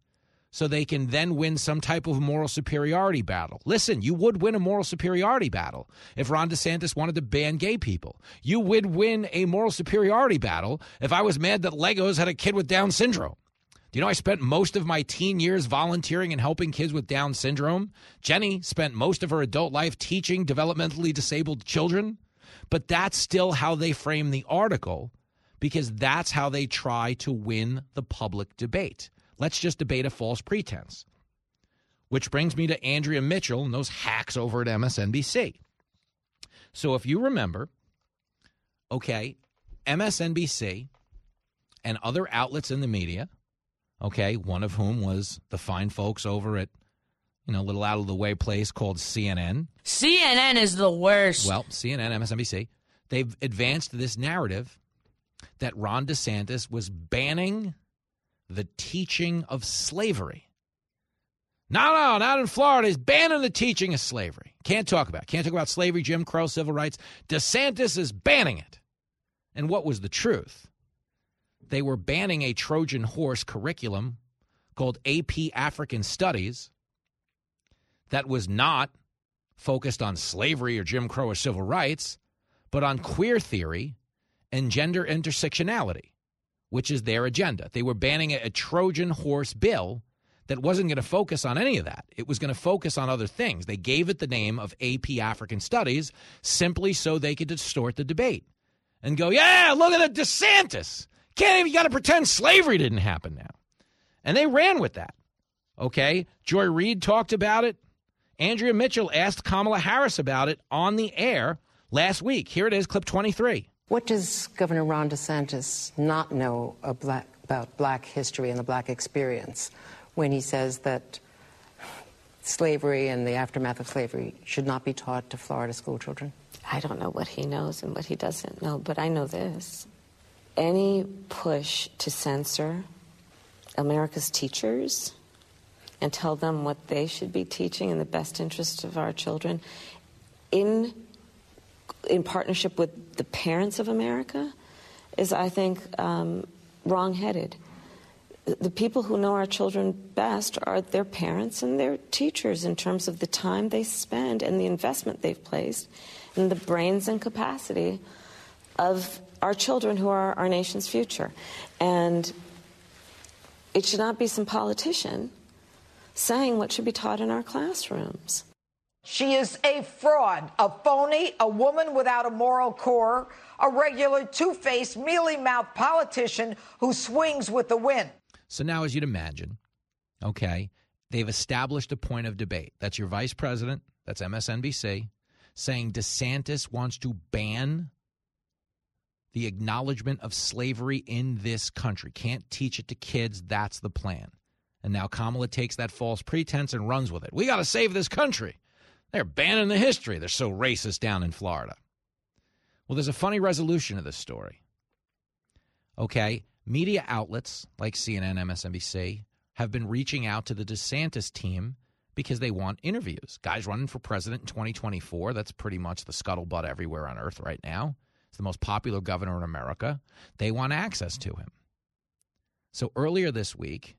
so they can then win some type of moral superiority battle. Listen, you would win a moral superiority battle if Ron DeSantis wanted to ban gay people. You would win a moral superiority battle if I was mad that Legos had a kid with Down syndrome. Do you know I spent most of my teen years volunteering and helping kids with Down syndrome? Jenny spent most of her adult life teaching developmentally disabled children. But that's still how they frame the article because that's how they try to win the public debate. Let's just debate a false pretense. Which brings me to Andrea Mitchell and those hacks over at MSNBC. So if you remember, okay, MSNBC and other outlets in the media, okay, one of whom was the fine folks over at, you know, a little out of the way place called CNN. CNN is the worst. Well, CNN, MSNBC, they've advanced this narrative that Ron DeSantis was banning the teaching of slavery. No, no, not in Florida. He's banning the teaching of slavery. Can't talk about. It. Can't talk about slavery, Jim Crow, civil rights. DeSantis is banning it. And what was the truth? They were banning a Trojan horse curriculum called AP African Studies that was not focused on slavery or Jim Crow or civil rights, but on queer theory and gender intersectionality, which is their agenda. They were banning a, Trojan horse bill that wasn't going to focus on any of that. It was going to focus on other things. They gave it the name of AP African Studies simply so they could distort the debate and go, yeah, look at the DeSantis. Can't even, got to pretend slavery didn't happen now. And they ran with that. Okay. Joy Reid talked about it. Andrea Mitchell asked Kamala Harris about it on the air last week. Here it is, clip 23. What does Governor Ron DeSantis not know about black history and the black experience when he says that slavery and the aftermath of slavery should not be taught to Florida school children? I don't know what he knows and what he doesn't know, but I know this. Any push to censor America's teachers and tell them what they should be teaching in the best interest of our children in in partnership with the parents of America is, I think, um, wrongheaded. The people who know our children best are their parents and their teachers in terms of the time they spend and the investment they've placed in the brains and capacity of our children who are our nation's future. And it should not be some politician saying what should be taught in our classrooms. She is a fraud, a phony, a woman without a moral core, a regular two faced, mealy mouthed politician who swings with the wind. So now, as you'd imagine, okay, they've established a point of debate. That's your vice president, that's MSNBC, saying DeSantis wants to ban the acknowledgement of slavery in this country. Can't teach it to kids. That's the plan. And now Kamala takes that false pretense and runs with it. We got to save this country. They're banning the history. They're so racist down in Florida. Well, there's a funny resolution to this story. Okay, media outlets like CNN, MSNBC have been reaching out to the DeSantis team because they want interviews. Guys running for president in 2024, that's pretty much the scuttlebutt everywhere on earth right now. It's the most popular governor in America. They want access to him. So earlier this week,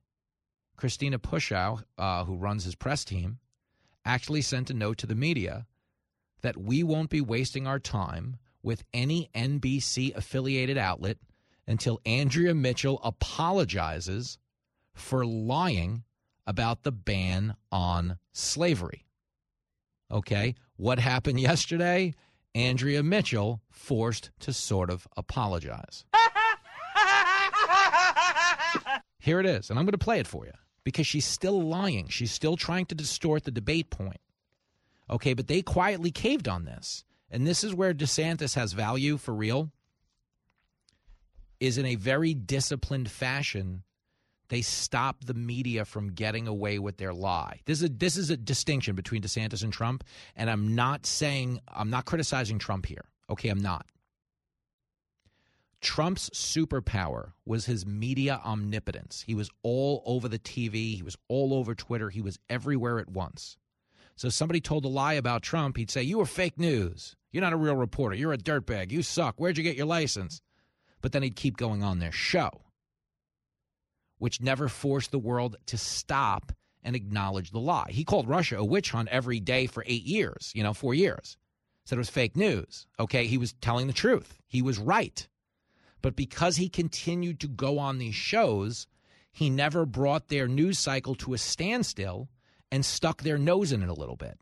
Christina Pushaw, uh, who runs his press team, actually sent a note to the media that we won't be wasting our time with any NBC affiliated outlet until Andrea Mitchell apologizes for lying about the ban on slavery. Okay, what happened yesterday? Andrea Mitchell forced to sort of apologize. Here it is, and I'm going to play it for you because she's still lying. She's still trying to distort the debate point. Okay, but they quietly caved on this. And this is where DeSantis has value for real. Is in a very disciplined fashion, they stop the media from getting away with their lie. This is a, this is a distinction between DeSantis and Trump, and I'm not saying I'm not criticizing Trump here. Okay, I'm not. Trump's superpower was his media omnipotence. He was all over the TV, he was all over Twitter, he was everywhere at once. So somebody told a lie about Trump, he'd say, You were fake news. You're not a real reporter. You're a dirtbag. You suck. Where'd you get your license? But then he'd keep going on their show, which never forced the world to stop and acknowledge the lie. He called Russia a witch hunt every day for eight years, you know, four years. Said it was fake news. Okay, he was telling the truth. He was right. But because he continued to go on these shows, he never brought their news cycle to a standstill and stuck their nose in it a little bit.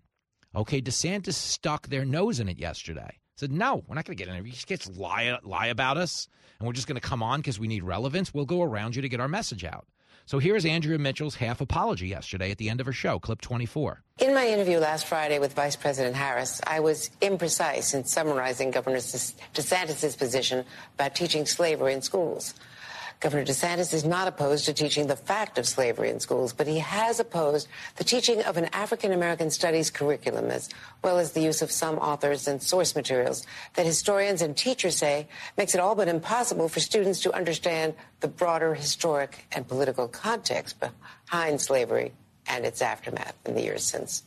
Okay, DeSantis stuck their nose in it yesterday. Said, no, we're not going to get in there. You just lie, lie about us, and we're just going to come on because we need relevance. We'll go around you to get our message out. So here's Andrea Mitchell's half apology yesterday at the end of her show, clip 24. In my interview last Friday with Vice President Harris, I was imprecise in summarizing Governor DeSantis' position about teaching slavery in schools. Governor DeSantis is not opposed to teaching the fact of slavery in schools, but he has opposed the teaching of an African American studies curriculum, as well as the use of some authors and source materials that historians and teachers say makes it all but impossible for students to understand the broader historic and political context behind slavery and its aftermath in the years since.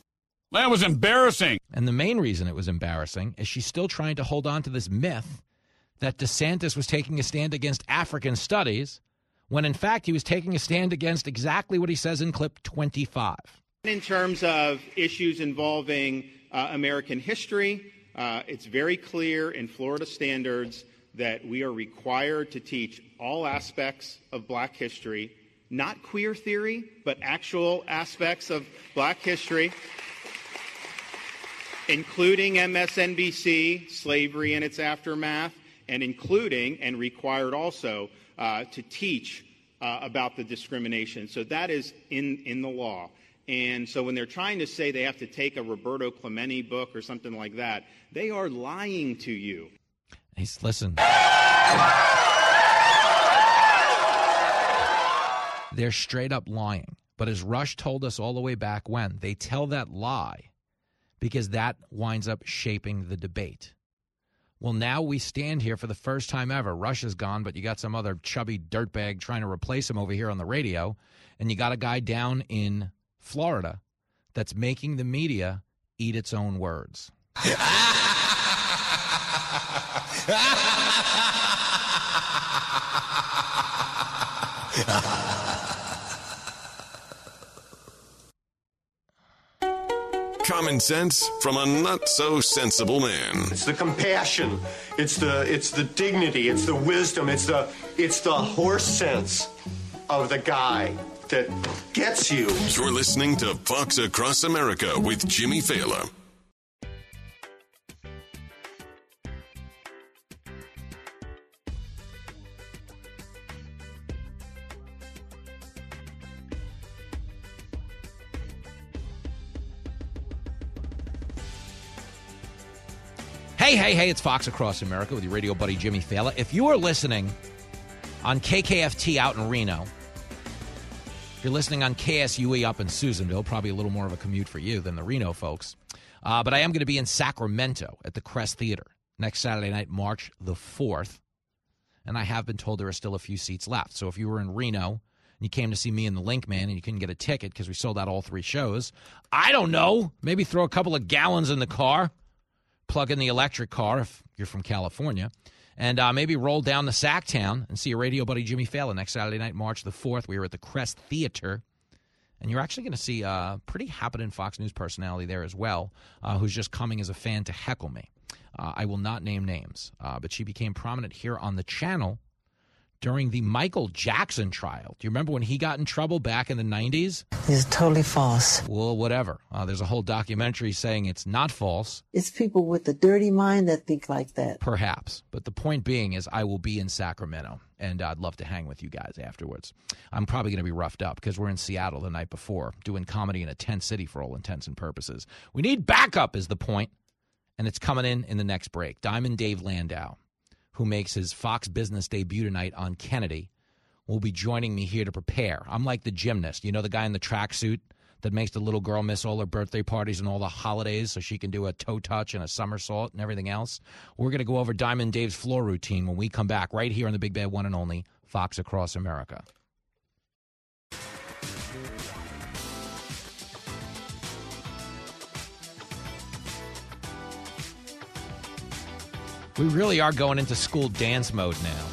That was embarrassing. And the main reason it was embarrassing is she's still trying to hold on to this myth that DeSantis was taking a stand against African studies when in fact he was taking a stand against exactly what he says in clip 25. In terms of issues involving uh, American history, uh, it's very clear in Florida standards that we are required to teach all aspects of black history, not queer theory, but actual aspects of black history, including MSNBC, slavery and its aftermath, and including and required also uh, to teach uh, about the discrimination. So that is in, in the law. And so when they're trying to say they have to take a Roberto Clemente book or something like that, they are lying to you. He's listen. They're straight up lying. But as Rush told us all the way back when, they tell that lie because that winds up shaping the debate. Well, now we stand here for the first time ever. Rush's gone, but you got some other chubby dirtbag trying to replace him over here on the radio. And you got a guy down in Florida that's making the media eat its own words. Common sense from a not so sensible man. It's the compassion. It's the it's the dignity. It's the wisdom. It's the it's the horse sense of the guy that gets you. You're listening to Fox Across America with Jimmy Failla. Hey, hey, hey, it's Fox Across America with your radio buddy Jimmy Failla. If you are listening on KKFT out in Reno, if you're listening on KSUE up in Susanville, probably a little more of a commute for you than the Reno folks. Uh, but I am going to be in Sacramento at the Crest Theater next Saturday night, March the 4th. And I have been told there are still a few seats left. So if you were in Reno and you came to see me in the Link Man and you couldn't get a ticket because we sold out all three shows, I don't know. Maybe throw a couple of gallons in the car plug in the electric car if you're from California, and uh, maybe roll down to Sacktown and see your radio buddy Jimmy Failla next Saturday night, March the 4th. We are at the Crest Theater. And you're actually going to see a pretty happening Fox News personality there as well, uh, who's just coming as a fan to heckle me. Uh, I will not name names, uh, but she became prominent here on the channel during the Michael Jackson trial. Do you remember when he got in trouble back in the 90s? It's totally false. Well, whatever. Uh, there's a whole documentary saying it's not false. It's people with a dirty mind that think like that. Perhaps. But the point being is, I will be in Sacramento, and I'd love to hang with you guys afterwards. I'm probably going to be roughed up because we're in Seattle the night before, doing comedy in a tent city for all intents and purposes. We need backup, is the point, and it's coming in in the next break. Diamond Dave Landau who makes his Fox Business debut tonight on Kennedy, will be joining me here to prepare. I'm like the gymnast, you know, the guy in the tracksuit that makes the little girl miss all her birthday parties and all the holidays so she can do a toe touch and a somersault and everything else. We're going to go over Diamond Dave's floor routine when we come back right here on the Big Bad One and Only Fox Across America. We really are going into school dance mode now.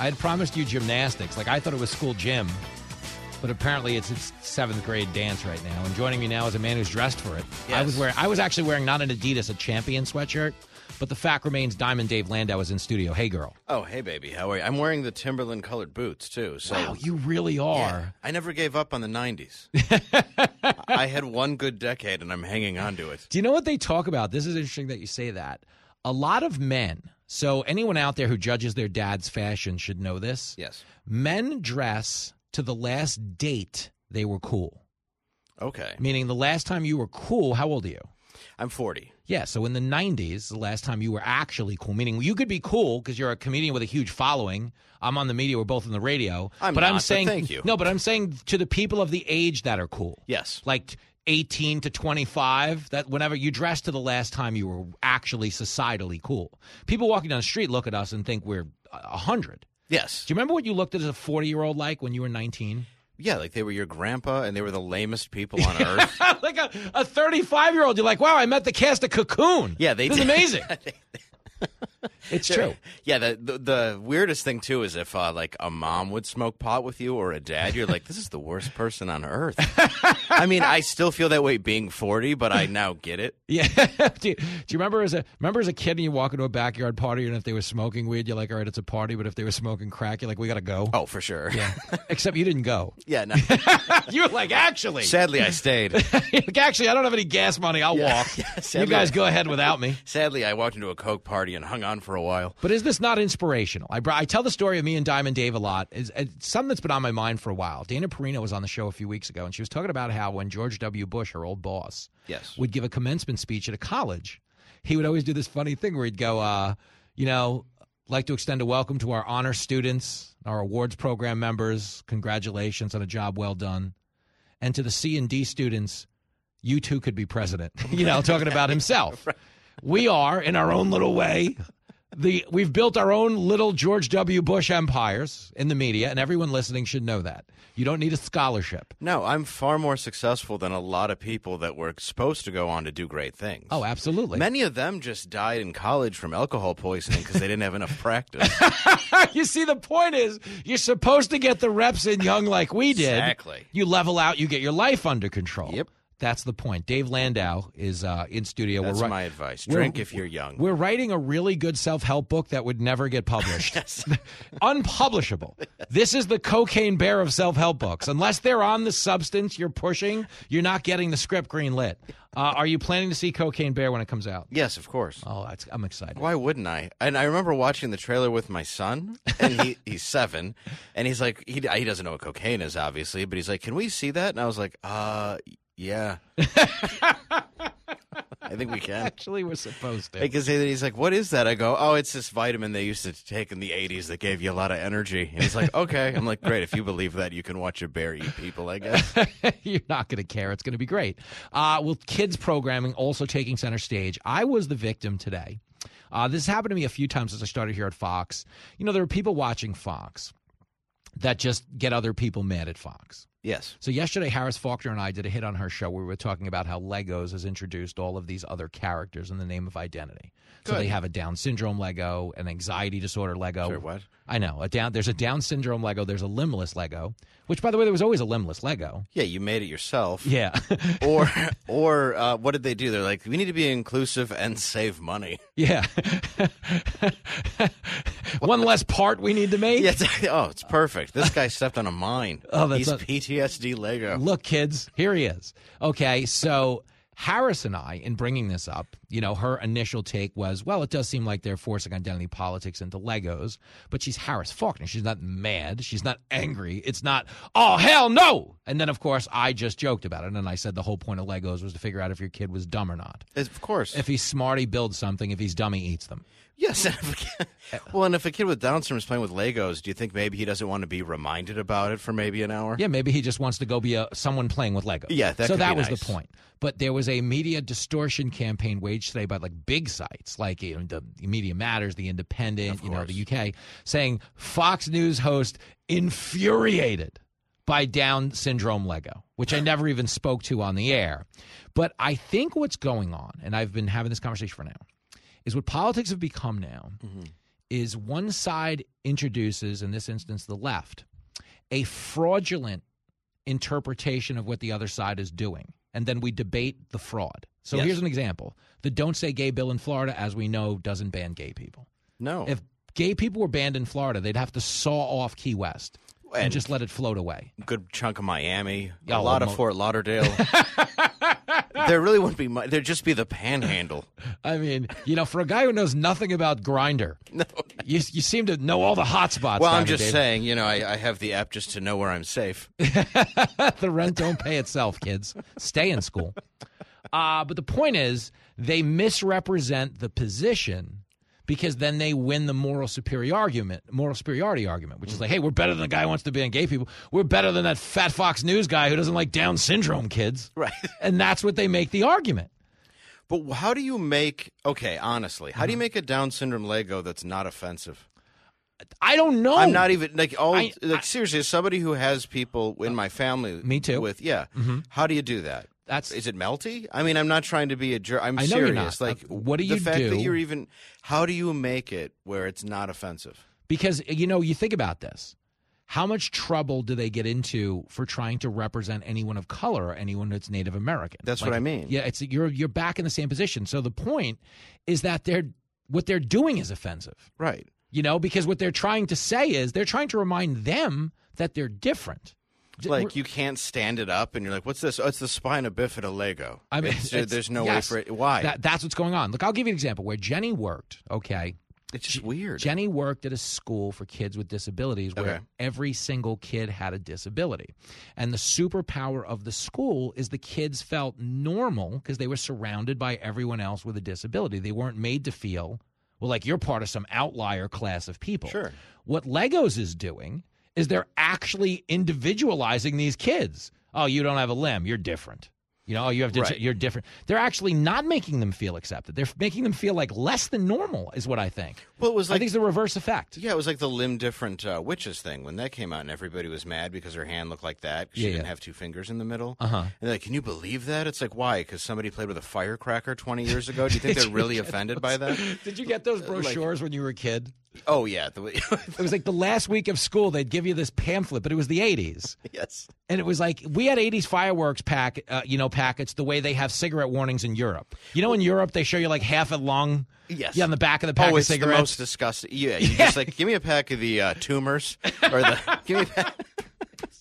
I had promised you gymnastics. Like, I thought it was school gym, but apparently it's, it's seventh grade dance right now. And joining me now is a man who's dressed for it. I was wearing, I was actually wearing not an Adidas, a Champion sweatshirt, But the fact remains, Diamond Dave Landau is in studio. Hey, girl. Oh, hey, baby. How are you? I'm wearing the Timberland colored boots, too. So Wow, you really are. Yeah, I never gave up on the 90s. I had one good decade, and I'm hanging on to it. Do you know what they talk about? This is interesting that you say that. A lot of men, so anyone out there who judges their dad's fashion should know this. Yes. Men dress to the last date they were cool. Okay. Meaning the last time you were cool, how old are you? I'm 40. Yeah, so in the 90s, the last time you were actually cool, meaning you could be cool because you're a comedian with a huge following. I'm on the media, we're both in the radio. I'm but I'm not, but saying thank you. No, but I'm saying to the people of the age that are cool. Yes. Like 18 to 25, that whenever you dress to the last time you were actually societally cool. People walking down the street look at us and think we're 100. Yes. Do you remember what you looked at as a 40-year-old like when you were 19? Yeah, like they were your grandpa, and they were the lamest people on earth. like a, a 35 year old, you're like, wow, I met the cast of Cocoon. Yeah, they This is amazing. it's true. Yeah, the, the the weirdest thing too is if uh, like a mom would smoke pot with you or a dad, you're like, this is the worst person on earth. I mean, I still feel that way being 40, but I now get it. Yeah. do, you, do you remember as a remember as a kid and you walk into a backyard party and if they were smoking weed, you're like, all right, it's a party, but if they were smoking crack, you're like, we gotta go. Oh, for sure. Yeah. Except you didn't go. Yeah, no. you were like, actually. Sadly, I stayed. like, actually, I don't have any gas money. I'll Yeah, walk. yeah, you guys go ahead without me. Sadly, I walked into a coke party and hung on for a while. But is this not inspirational? I, I tell the story of me and Diamond Dave a lot. Is it's something that's been on my mind for a while. Dana Perino was on the show a few weeks ago, and she was talking about how when George W. Bush, her old boss, Yes. would give a commencement speech at a college, he would always do this funny thing where he'd go, uh, you know, like to extend a welcome to our honor students, our awards program members. Congratulations on a job well done, and to the C and D students, you too could be president. you know, talking about himself. We are in our own little way. The we've built our own little George W. Bush empires in the media, and everyone listening should know that. You don't need a scholarship. No, I'm far more successful than a lot of people that were supposed to go on to do great things. Oh, absolutely. Many of them just died in college from alcohol poisoning because they didn't have enough practice. you see, the point is, you're supposed to get the reps in young like we did. Exactly. You level out, you get your life under control. Yep. That's the point. Dave Landau is uh, in studio. That's We're ri- my advice. Drink if you're young. We're writing a really good self help book that would never get published. Unpublishable. This is the cocaine bear of self help books. Unless they're on the substance you're pushing, you're not getting the script green lit. Uh, are you planning to see Cocaine Bear when it comes out? Yes, of course. Oh, I'm excited. Why wouldn't I? And I remember watching the trailer with my son, and he, he's seven, and he's like, he, he doesn't know what cocaine is, obviously, but he's like, can we see that? And I was like, uh, yeah. I think we can. Actually, we're supposed to. Because he's like, what is that? I go, oh, it's this vitamin they used to take in the 80s that gave you a lot of energy. And he's like, okay. I'm like, great. If you believe that, you can watch a bear eat people, I guess. You're not going to care. It's going to be great. Uh, with kids programming also taking center stage, I was the victim today. Uh, this happened to me a few times since I started here at Fox. You know, there are people watching Fox that just get other people mad at Fox. Yes. So yesterday, Harris Faulkner and I did a hit on her show where we were talking about how Legos has introduced all of these other characters in the name of identity. So they have a Down syndrome Lego, an anxiety disorder Lego. Sorry, what? I know. A down. There's a Down syndrome Lego. There's a limbless Lego. Which, by the way, there was always a limbless Lego. Yeah, you made it yourself. Yeah. or, or uh, what did they do? They're like, we need to be inclusive and save money. Yeah. One less part we need to make. Yeah, it's- oh, it's perfect. This guy stepped on a mine. Oh, that's He's a- PTSD Lego. Look, kids, here he is. Okay, so Harris and I, in bringing this up, you know, her initial take was, well, it does seem like they're forcing identity politics into Legos, but she's Harris Faulkner. She's not mad. She's not angry. It's not, oh, hell no. And then, of course, I just joked about it. And I said the whole point of Legos was to figure out if your kid was dumb or not. Of course. If he's smart, he builds something. If he's dumb, he eats them. Yes. and if a kid- well, and if a kid with Down syndrome is playing with Legos, do you think maybe he doesn't want to be reminded about it for maybe an hour? Yeah, maybe he just wants to go be a someone playing with Legos. Yeah, that so that was nice. the point. But there was a media distortion campaign waged today by like big sites, like you know, the Media Matters, the Independent, you know, the UK, saying Fox News host infuriated by Down syndrome Lego, which I never even spoke to on the air. But I think what's going on, and I've been having this conversation for now, is what politics have become now mm-hmm. is one side introduces, in this instance, the left, a fraudulent interpretation of what the other side is doing. And then we debate the fraud. So Yes. here's an example: the "Don't Say Gay" bill in Florida, as we know, doesn't ban gay people. No. If gay people were banned in Florida, they'd have to saw off Key West and, And- just let it float away. Good chunk of Miami, Yeah, a lot of mo- Fort Lauderdale. there really wouldn't be much. There'd just be the panhandle. I mean, you know, for a guy who knows nothing about Grindr, no. you you seem to know all the hot spots. Well, I'm just Dave. saying, you know, I, I have the app just to know where I'm safe. the rent don't pay itself, kids. Stay in school. Uh, but the point is, they misrepresent the position because then they win the moral superiority argument, moral superiority argument, which is like, hey, we're better than the guy who wants to ban gay people. We're better than that fat Fox News guy who doesn't like Down syndrome kids. Right. And that's what they make the argument. But how do you make, okay, honestly, how Mm-hmm. do you make a Down syndrome Lego that's not offensive? I don't know. I'm not even like all I- like seriously. As somebody who has people in my family, Me too. With yeah, Mhm. how do you do that? That's is it melty? I mean, I'm not trying to be a jerk. I'm I know serious. you're not. Like, Uh, what do you the fact that you're even? How do you make it where it's not offensive? Because you know, you think about this. How much trouble do they get into for trying to represent anyone of color or anyone that's Native American? That's what I mean. Yeah, it's you're you're back in the same position. So the point is that they're what they're doing is offensive. Right. You know, because what they're trying to say is they're trying to remind them that they're different. Like you can't stand it up, and you're like, "What's this? Oh, it's the spina bifida Lego." I mean, It's- uh, it's- there's no yes, way for it. Why? That, that's what's going on. Look, I'll give you an example where Jenny worked. Okay, it's just weird. Jenny worked at a school for kids with disabilities where Okay. every single kid had a disability, and the superpower of the school is the kids felt normal because they were surrounded by everyone else with a disability. They weren't made to feel well like you're part of some outlier class of people. Sure. What Legos is doing is they're actually individualizing these kids. Oh, you don't have a limb, you're different. You know, you have to, Right. you're different. They're actually not making them feel accepted. They're making them feel like less than normal, is what I think. Well, it was like, I think it's the reverse effect. Yeah, it was like the limb different uh, witches thing when that came out, and everybody was mad because her hand looked like that. 'cause Yeah, she didn't yeah. have two fingers in the middle. Uh-huh. And they're like, can you believe that? It's like, why? Because somebody played with a firecracker 20 years ago? Do you think they're really offended those- by that? Did you get those Uh, like- brochures when you were a kid? Oh, yeah. It was like the last week of school, they'd give you this pamphlet, but it was the 80s. yes. And it was like we had 80s fireworks pack, uh, you know, packets the way they have cigarette warnings in Europe. You know, in Europe they show you like half a lung, Yes. yeah, on the back of the pack oh, of it's the cigarettes. most disgusting. Yeah, you just like, give me a pack of the uh, tumors. Or the, give me a pack.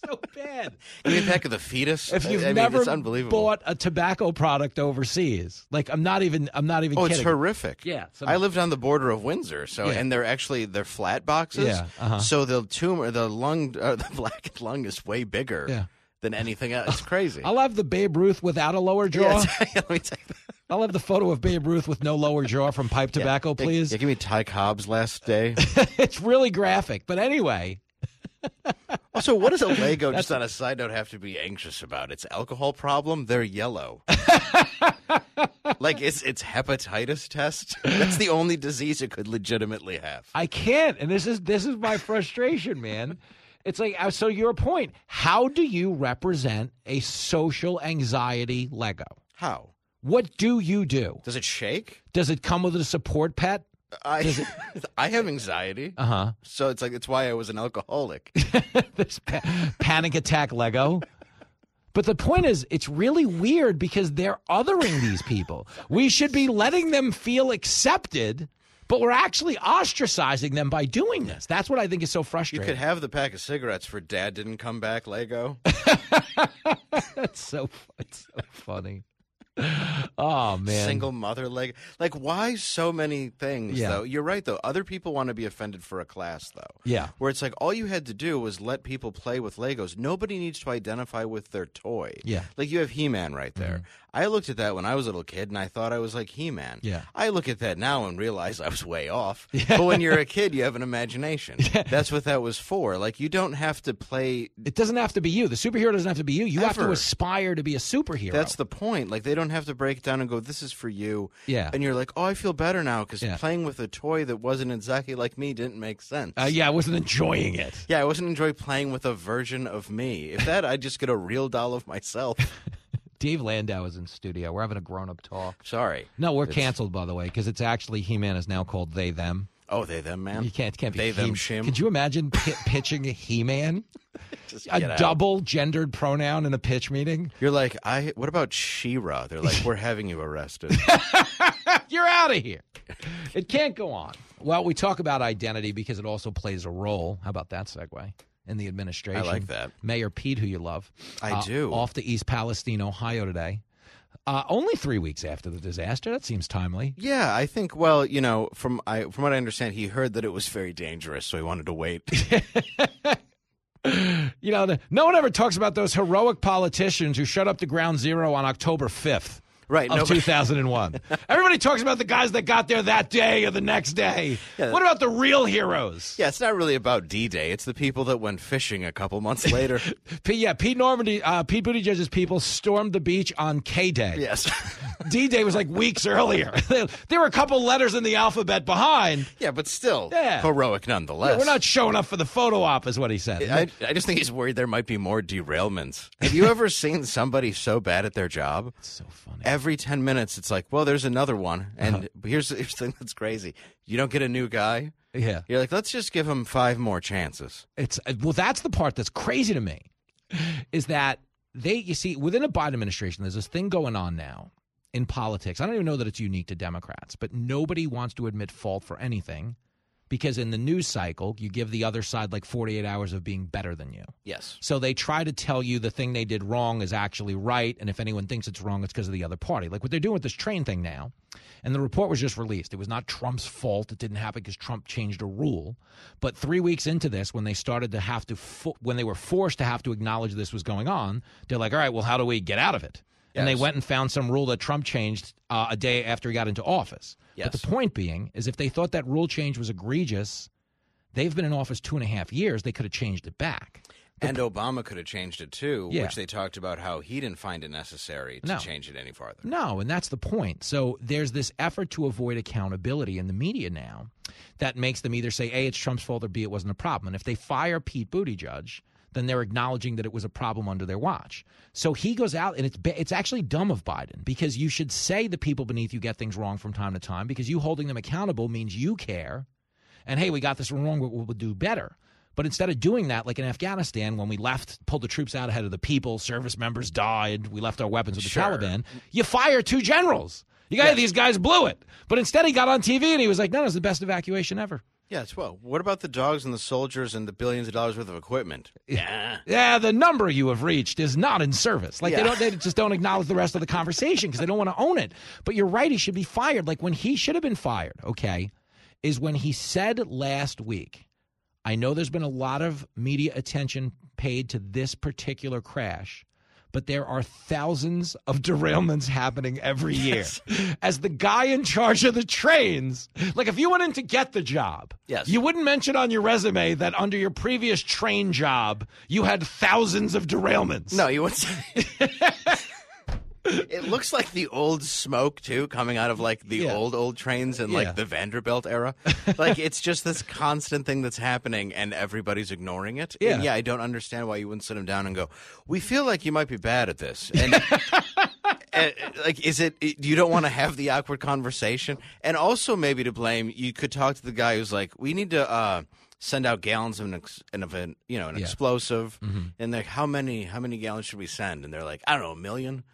so bad. Give me a pack of the fetus. If you've I mean, never it's unbelievable. bought a tobacco product overseas, like I'm not even, I'm not even Oh, kidding. it's horrific. Yeah, some- I lived on the border of Windsor, so Yeah. and they're actually they're flat boxes. Yeah, uh-huh. So the tumor, the lung, uh, the black lung is way bigger Yeah. than anything else. It's crazy. I'll have the Babe Ruth without a lower jaw. Yeah, let me take that. I'll have the photo of Babe Ruth with no lower jaw from pipe tobacco, Yeah, please. Yeah, give me Ty Cobb's last day. it's really graphic, but anyway. Also, what does a Lego, just on a side note, have to be anxious about? It's alcohol problem. They're yellow. like it's it's hepatitis test. That's the only disease it could legitimately have. I can't, and this is this is my frustration, man. It's like uh, so. Your point: How do you represent a social anxiety Lego? How? What do you do? Does it shake? Does it come with a support pet? I I have anxiety. Uh huh. So it's like it's why I was an alcoholic. this pa- panic attack Lego. But the point is, it's really weird because they're othering these people. We should be letting them feel accepted, but we're actually ostracizing them by doing this. That's what I think is so frustrating. You could have the pack of cigarettes for Dad didn't come back Lego. That's so it's so funny. Oh man. Single mother leg. Like why so many things Yeah. though? You're right though. Other people want to be offended for a class though. Yeah. Where it's like all you had to do was let people play with Legos. Nobody needs to identify with their toy. Yeah. Mm-hmm. Like you have He-Man right there. I looked at that when I was a little kid and I thought I was like He-Man. Yeah. I look at that now and realize I was way off. Yeah. But when you're a kid, you have an imagination. Yeah. That's what that was for. Like you don't have to play It doesn't have to be you. The superhero doesn't have to be you. You have to aspire to be a superhero. That's the point. Like they don't have to break down and go, "This is for you." Yeah. And you're like, "Oh, I feel better now because Yeah. playing with a toy that wasn't exactly like me didn't make sense." uh, yeah, I wasn't enjoying it. Yeah, I wasn't enjoying playing with a version of me. If that, I'd just get a real doll of myself. Dave Landau is in studio. We're having a grown up talk. Sorry. No, we're It's- canceled by the way because it's actually He Man is now called They Them. Oh, they them man. You can't can't be They them He- shim. Could you imagine pi- pitching a He Man? a get out. double gendered pronoun in a pitch meeting. You're like, I. What about She-Ra? They're like, we're having you arrested. You're out of here. It can't go on. Well, we talk about identity because it also plays a role. How about that segue? In the administration. I like that. Mayor Pete, who you love. I uh, do. Off to East Palestine, Ohio today. Uh, only three weeks after the disaster. That seems timely. yeah, I think. Well, you know, from I from what I understand, he heard that it was very dangerous, so he wanted to wait. You know, the, no one ever talks about those heroic politicians who shut up to Ground Zero on October 5th. Right, Of nobody- 2001. Everybody talks about the guys that got there that day or the next day. Yeah. What about the real heroes? yeah, it's not really about D-Day. It's the people that went fishing a couple months later. P- yeah, Pete Normandy, uh, Pete Buttigieg's people stormed the beach on K Day. yes. D Day was like weeks earlier. there were a couple letters in the alphabet behind. yeah, but still, Yeah. heroic nonetheless. Yeah, we're not showing up for the photo op, is what he said. I, I just think he's worried there might be more derailments. Have you ever seen somebody so bad at their job? It's so funny. Every 10 minutes, it's like, well, there's another one. And Uh-huh. here's, here's the thing that's crazy. You don't get a new guy. Yeah. You're like, let's just give him five more chances. It's uh, well, that's the part that's crazy to me, is that they you see within a Biden administration, there's this thing going on now in politics. I don't even know that it's unique to Democrats, but nobody wants to admit fault for anything because in the news cycle, you give the other side like 48 hours of being better than you. Yes. So they try to tell you the thing they did wrong is actually right, and if anyone thinks it's wrong, it's because of the other party. Like what they're doing with this train thing now. And the report was just released. It was not Trump's fault. It didn't happen because Trump changed a rule. But three weeks into this, when they started to have to, fo- when they were forced to have to acknowledge this was going on, they're like, all right, well, how do we get out of it? And they went and found some rule that Trump changed uh, a day after he got into office. But the point being is if they thought that rule change was egregious, they've been in office two and a half years. They could have changed it back. And Obama could have changed it too, Yeah. which they talked about how he didn't find it necessary to No. change it any farther. No, and that's the point. So there's this effort to avoid accountability in the media now that makes them either say, A, it's Trump's fault, or B, it wasn't a problem. And if they fire Pete Buttigieg, then they're acknowledging that it was a problem under their watch. So he goes out, and it's it's actually dumb of Biden because you should say the people beneath you get things wrong from time to time because you holding them accountable means you care. And hey, we got this wrong, we'll, do better. But instead of doing that, like in Afghanistan, when we left, pulled the troops out ahead of the people, service members died, we left our weapons with the Sure. Taliban, you fire two generals. You got these guys blew it. But instead, he got on TV and he was like, no, was the best evacuation ever. Yeah, it's well. What about the dogs and the soldiers and the billions of dollars worth of equipment? Yeah. Yeah, the number you have reached is not in service. Like they don't, they just don't acknowledge the rest of the conversation because they don't want to own it. But you're right; he should be fired. Like when he should have been fired. Okay, is when he said last week. I know there's been a lot of media attention paid to this particular crash, but there are thousands of derailments happening every year. As the guy in charge of the trains, like if you went in to get the job, Yes. you wouldn't mention on your resume that under your previous train job, you had thousands of derailments. No, you wouldn't. it looks like the old smoke too, coming out of like the Yeah. old old trains and like Yeah. the Vanderbilt era. like it's just this constant thing that's happening, and everybody's ignoring it. Yeah. And yeah, I don't understand why you wouldn't sit them down and go. We feel like you might be bad at this, and. uh, like, is it you don't want to have the awkward conversation, and also maybe to blame, you could talk to the guy who's like, we need to uh, send out gallons of an, ex- of an you know an Yeah. explosive, Mhm. and like, how many how many gallons should we send? And they're like, I don't know, a million.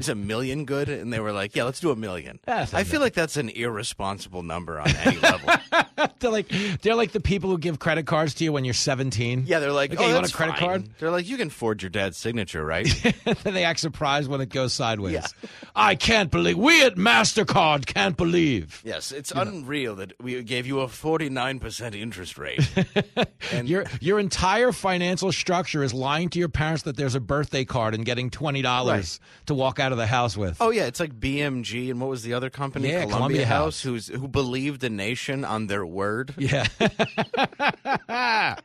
Is a million good? And they were like, yeah, let's do a million. That's I feel like that's an irresponsible number on any level. they're like they're like the people who give credit cards to you when you're 17. Yeah, they're like, okay, oh, you want a credit fine." card? They're like, you can forge your dad's signature, right? then they act surprised when it goes sideways. Yeah. I can't believe we at Mastercard can't believe. yes, it's unreal that we gave you a forty nine percent interest rate. and Your your entire financial structure is lying to your parents that there's a birthday card and getting twenty dollars to walk out of the house with. Oh yeah, it's like BMG and what was the other company? Yeah, Columbia, Columbia House, House. who's who believed the nation on their word. Yeah.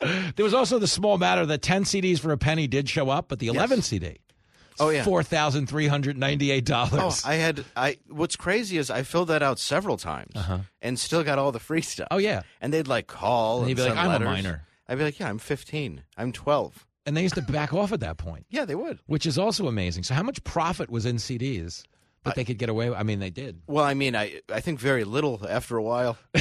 there was also the small matter that 10 CDs for a penny did show up, but the 11 CD, Oh yeah. $4,398. Oh, I had I. What's crazy is I filled that out several times and still got all the free stuff. Uh-huh. Oh, yeah. and they'd like call And and, you'd be like, "I'm a minor." I'd be like, yeah, I'm 15. I'm 12. And they used to back off at that point, Yeah, they would. which is also amazing. So, how much profit was in CDs But they could get away. with? I mean, they did. Well, I mean, I I think very little after a while.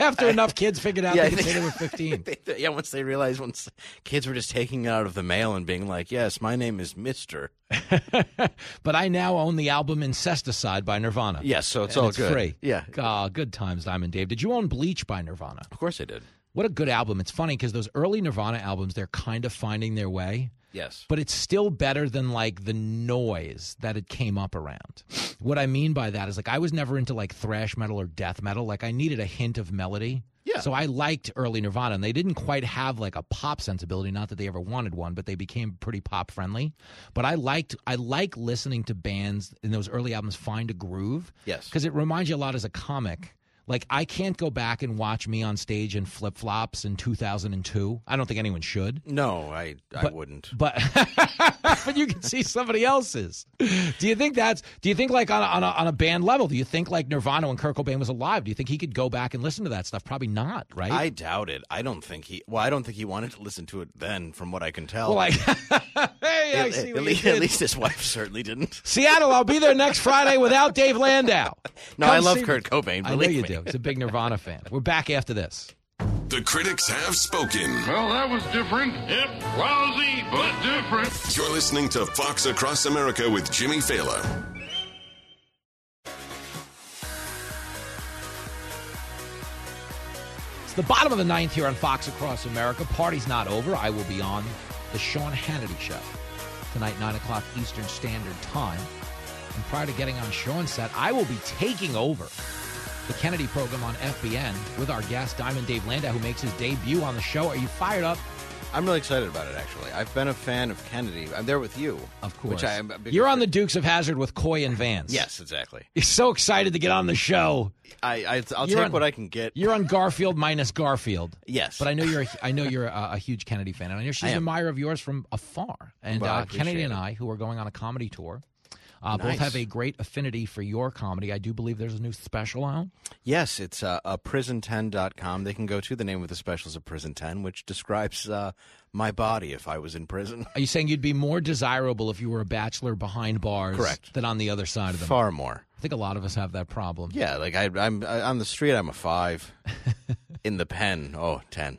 After enough kids figured out Yeah, I they say they were 15. They- yeah, once they realized, once kids were just taking it out of the mail and being like, "Yes, my name is Mister." but I now own the album Incesticide by Nirvana. Yes, so it's And all it's good. free. Yeah. Ah, good times, Diamond Dave. Did you own Bleach by Nirvana? Of course I did. What a good album. It's funny because those early Nirvana albums, they're kind of finding their way. Yes. But it's still better than like the noise that it came up around. What I mean by that is like I was never into like thrash metal or death metal. Like I needed a hint of melody. Yeah. So I liked early Nirvana, and they didn't quite have like a pop sensibility. Not that they ever wanted one, but they became pretty pop friendly. But I liked I like listening to bands in those early albums find a groove. Yes. Because it reminds you a lot as a comic. Like I can't go back and watch me on stage in flip flops in 2002. I don't think anyone should. No, I I But- wouldn't. But but you can see somebody else's. Do you think that's? Do you think like on a, on a, on a band level? Do you think like Nirvana when Kurt Cobain was alive? Do you think he could go back and listen to that stuff? Probably not, right? I doubt it. I don't think he. Well, I don't think he wanted to listen to it then, from what I can tell. well, like hey, I at, see at you least, at least his wife certainly didn't. Seattle, I'll be there next Friday without Dave Landau. No, Come I love Kurt. Cobain, I know believe you me. Do. He's a big Nirvana fan. We're back after this. The critics have spoken. Well, that was different. Yep, lousy, but different. You're listening to Fox Across America with Jimmy Failla. It's the bottom of the ninth here on Fox Across America. Party's not over. I will be on the Sean Hannity Show tonight, 9 o'clock Eastern Standard Time. And prior to getting on Sean's set, I will be taking over the Kennedy program on FBN with our guest, Diamond Dave Landau, who makes his debut on the show. Are you fired up? I'm really excited about it. Actually, I've been a fan of Kennedy. I'm there with you, Of course. Which I am. You're on the Dukes of Hazzard with Coy and Vance. Yes, exactly. You're so excited to get on the show. I, I I'll You're take on- what I can get. You're on Garfield minus Garfield. Yes. But I know you're a, I know you're a, a huge Kennedy fan, and I know she's I an admirer of yours from afar. And Well, uh, Kennedy appreciate and. I, who are going on a comedy tour, uh, both have a great affinity for your comedy. I do believe there's a new special out. Yes, it's uh, uh, prison10.com. They can go to the name of the specials of Prison 10, which describes uh, my body if I was in prison. Are you saying you'd be more desirable if you were a bachelor behind bars Correct. than on the other side of them? Far more. I think a lot of us have that problem. Yeah, like I, I'm I, on the street, I'm a five. in the pen, oh, 10.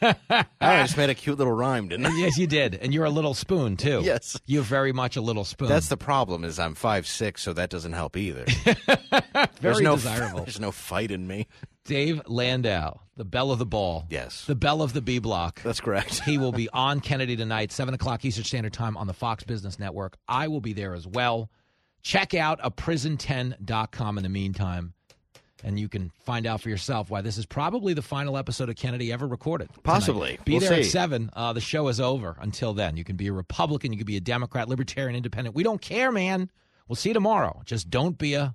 I just made a cute little rhyme, didn't I? yes, you did, and you're a little spoon too. Yes. you're very much a little spoon. That's the problem is I'm five six, so that doesn't help either. there's very no desirable. There's no fight in me. Dave Landau, the belle of the ball. Yes. The belle of the B block. That's correct. he will be on Kennedy tonight, 7 o'clock Eastern Standard Time on the Fox Business Network. I will be there as well. Check out a prison10.com in the meantime, and you can find out for yourself why this is probably the final episode of Kennedy ever recorded. tonight. Possibly. Be We'll there at 7. Uh, the show is over. Until then, you can be a Republican, you can be a Democrat, Libertarian, Independent. We don't care, man. We'll see you tomorrow. Just don't be a.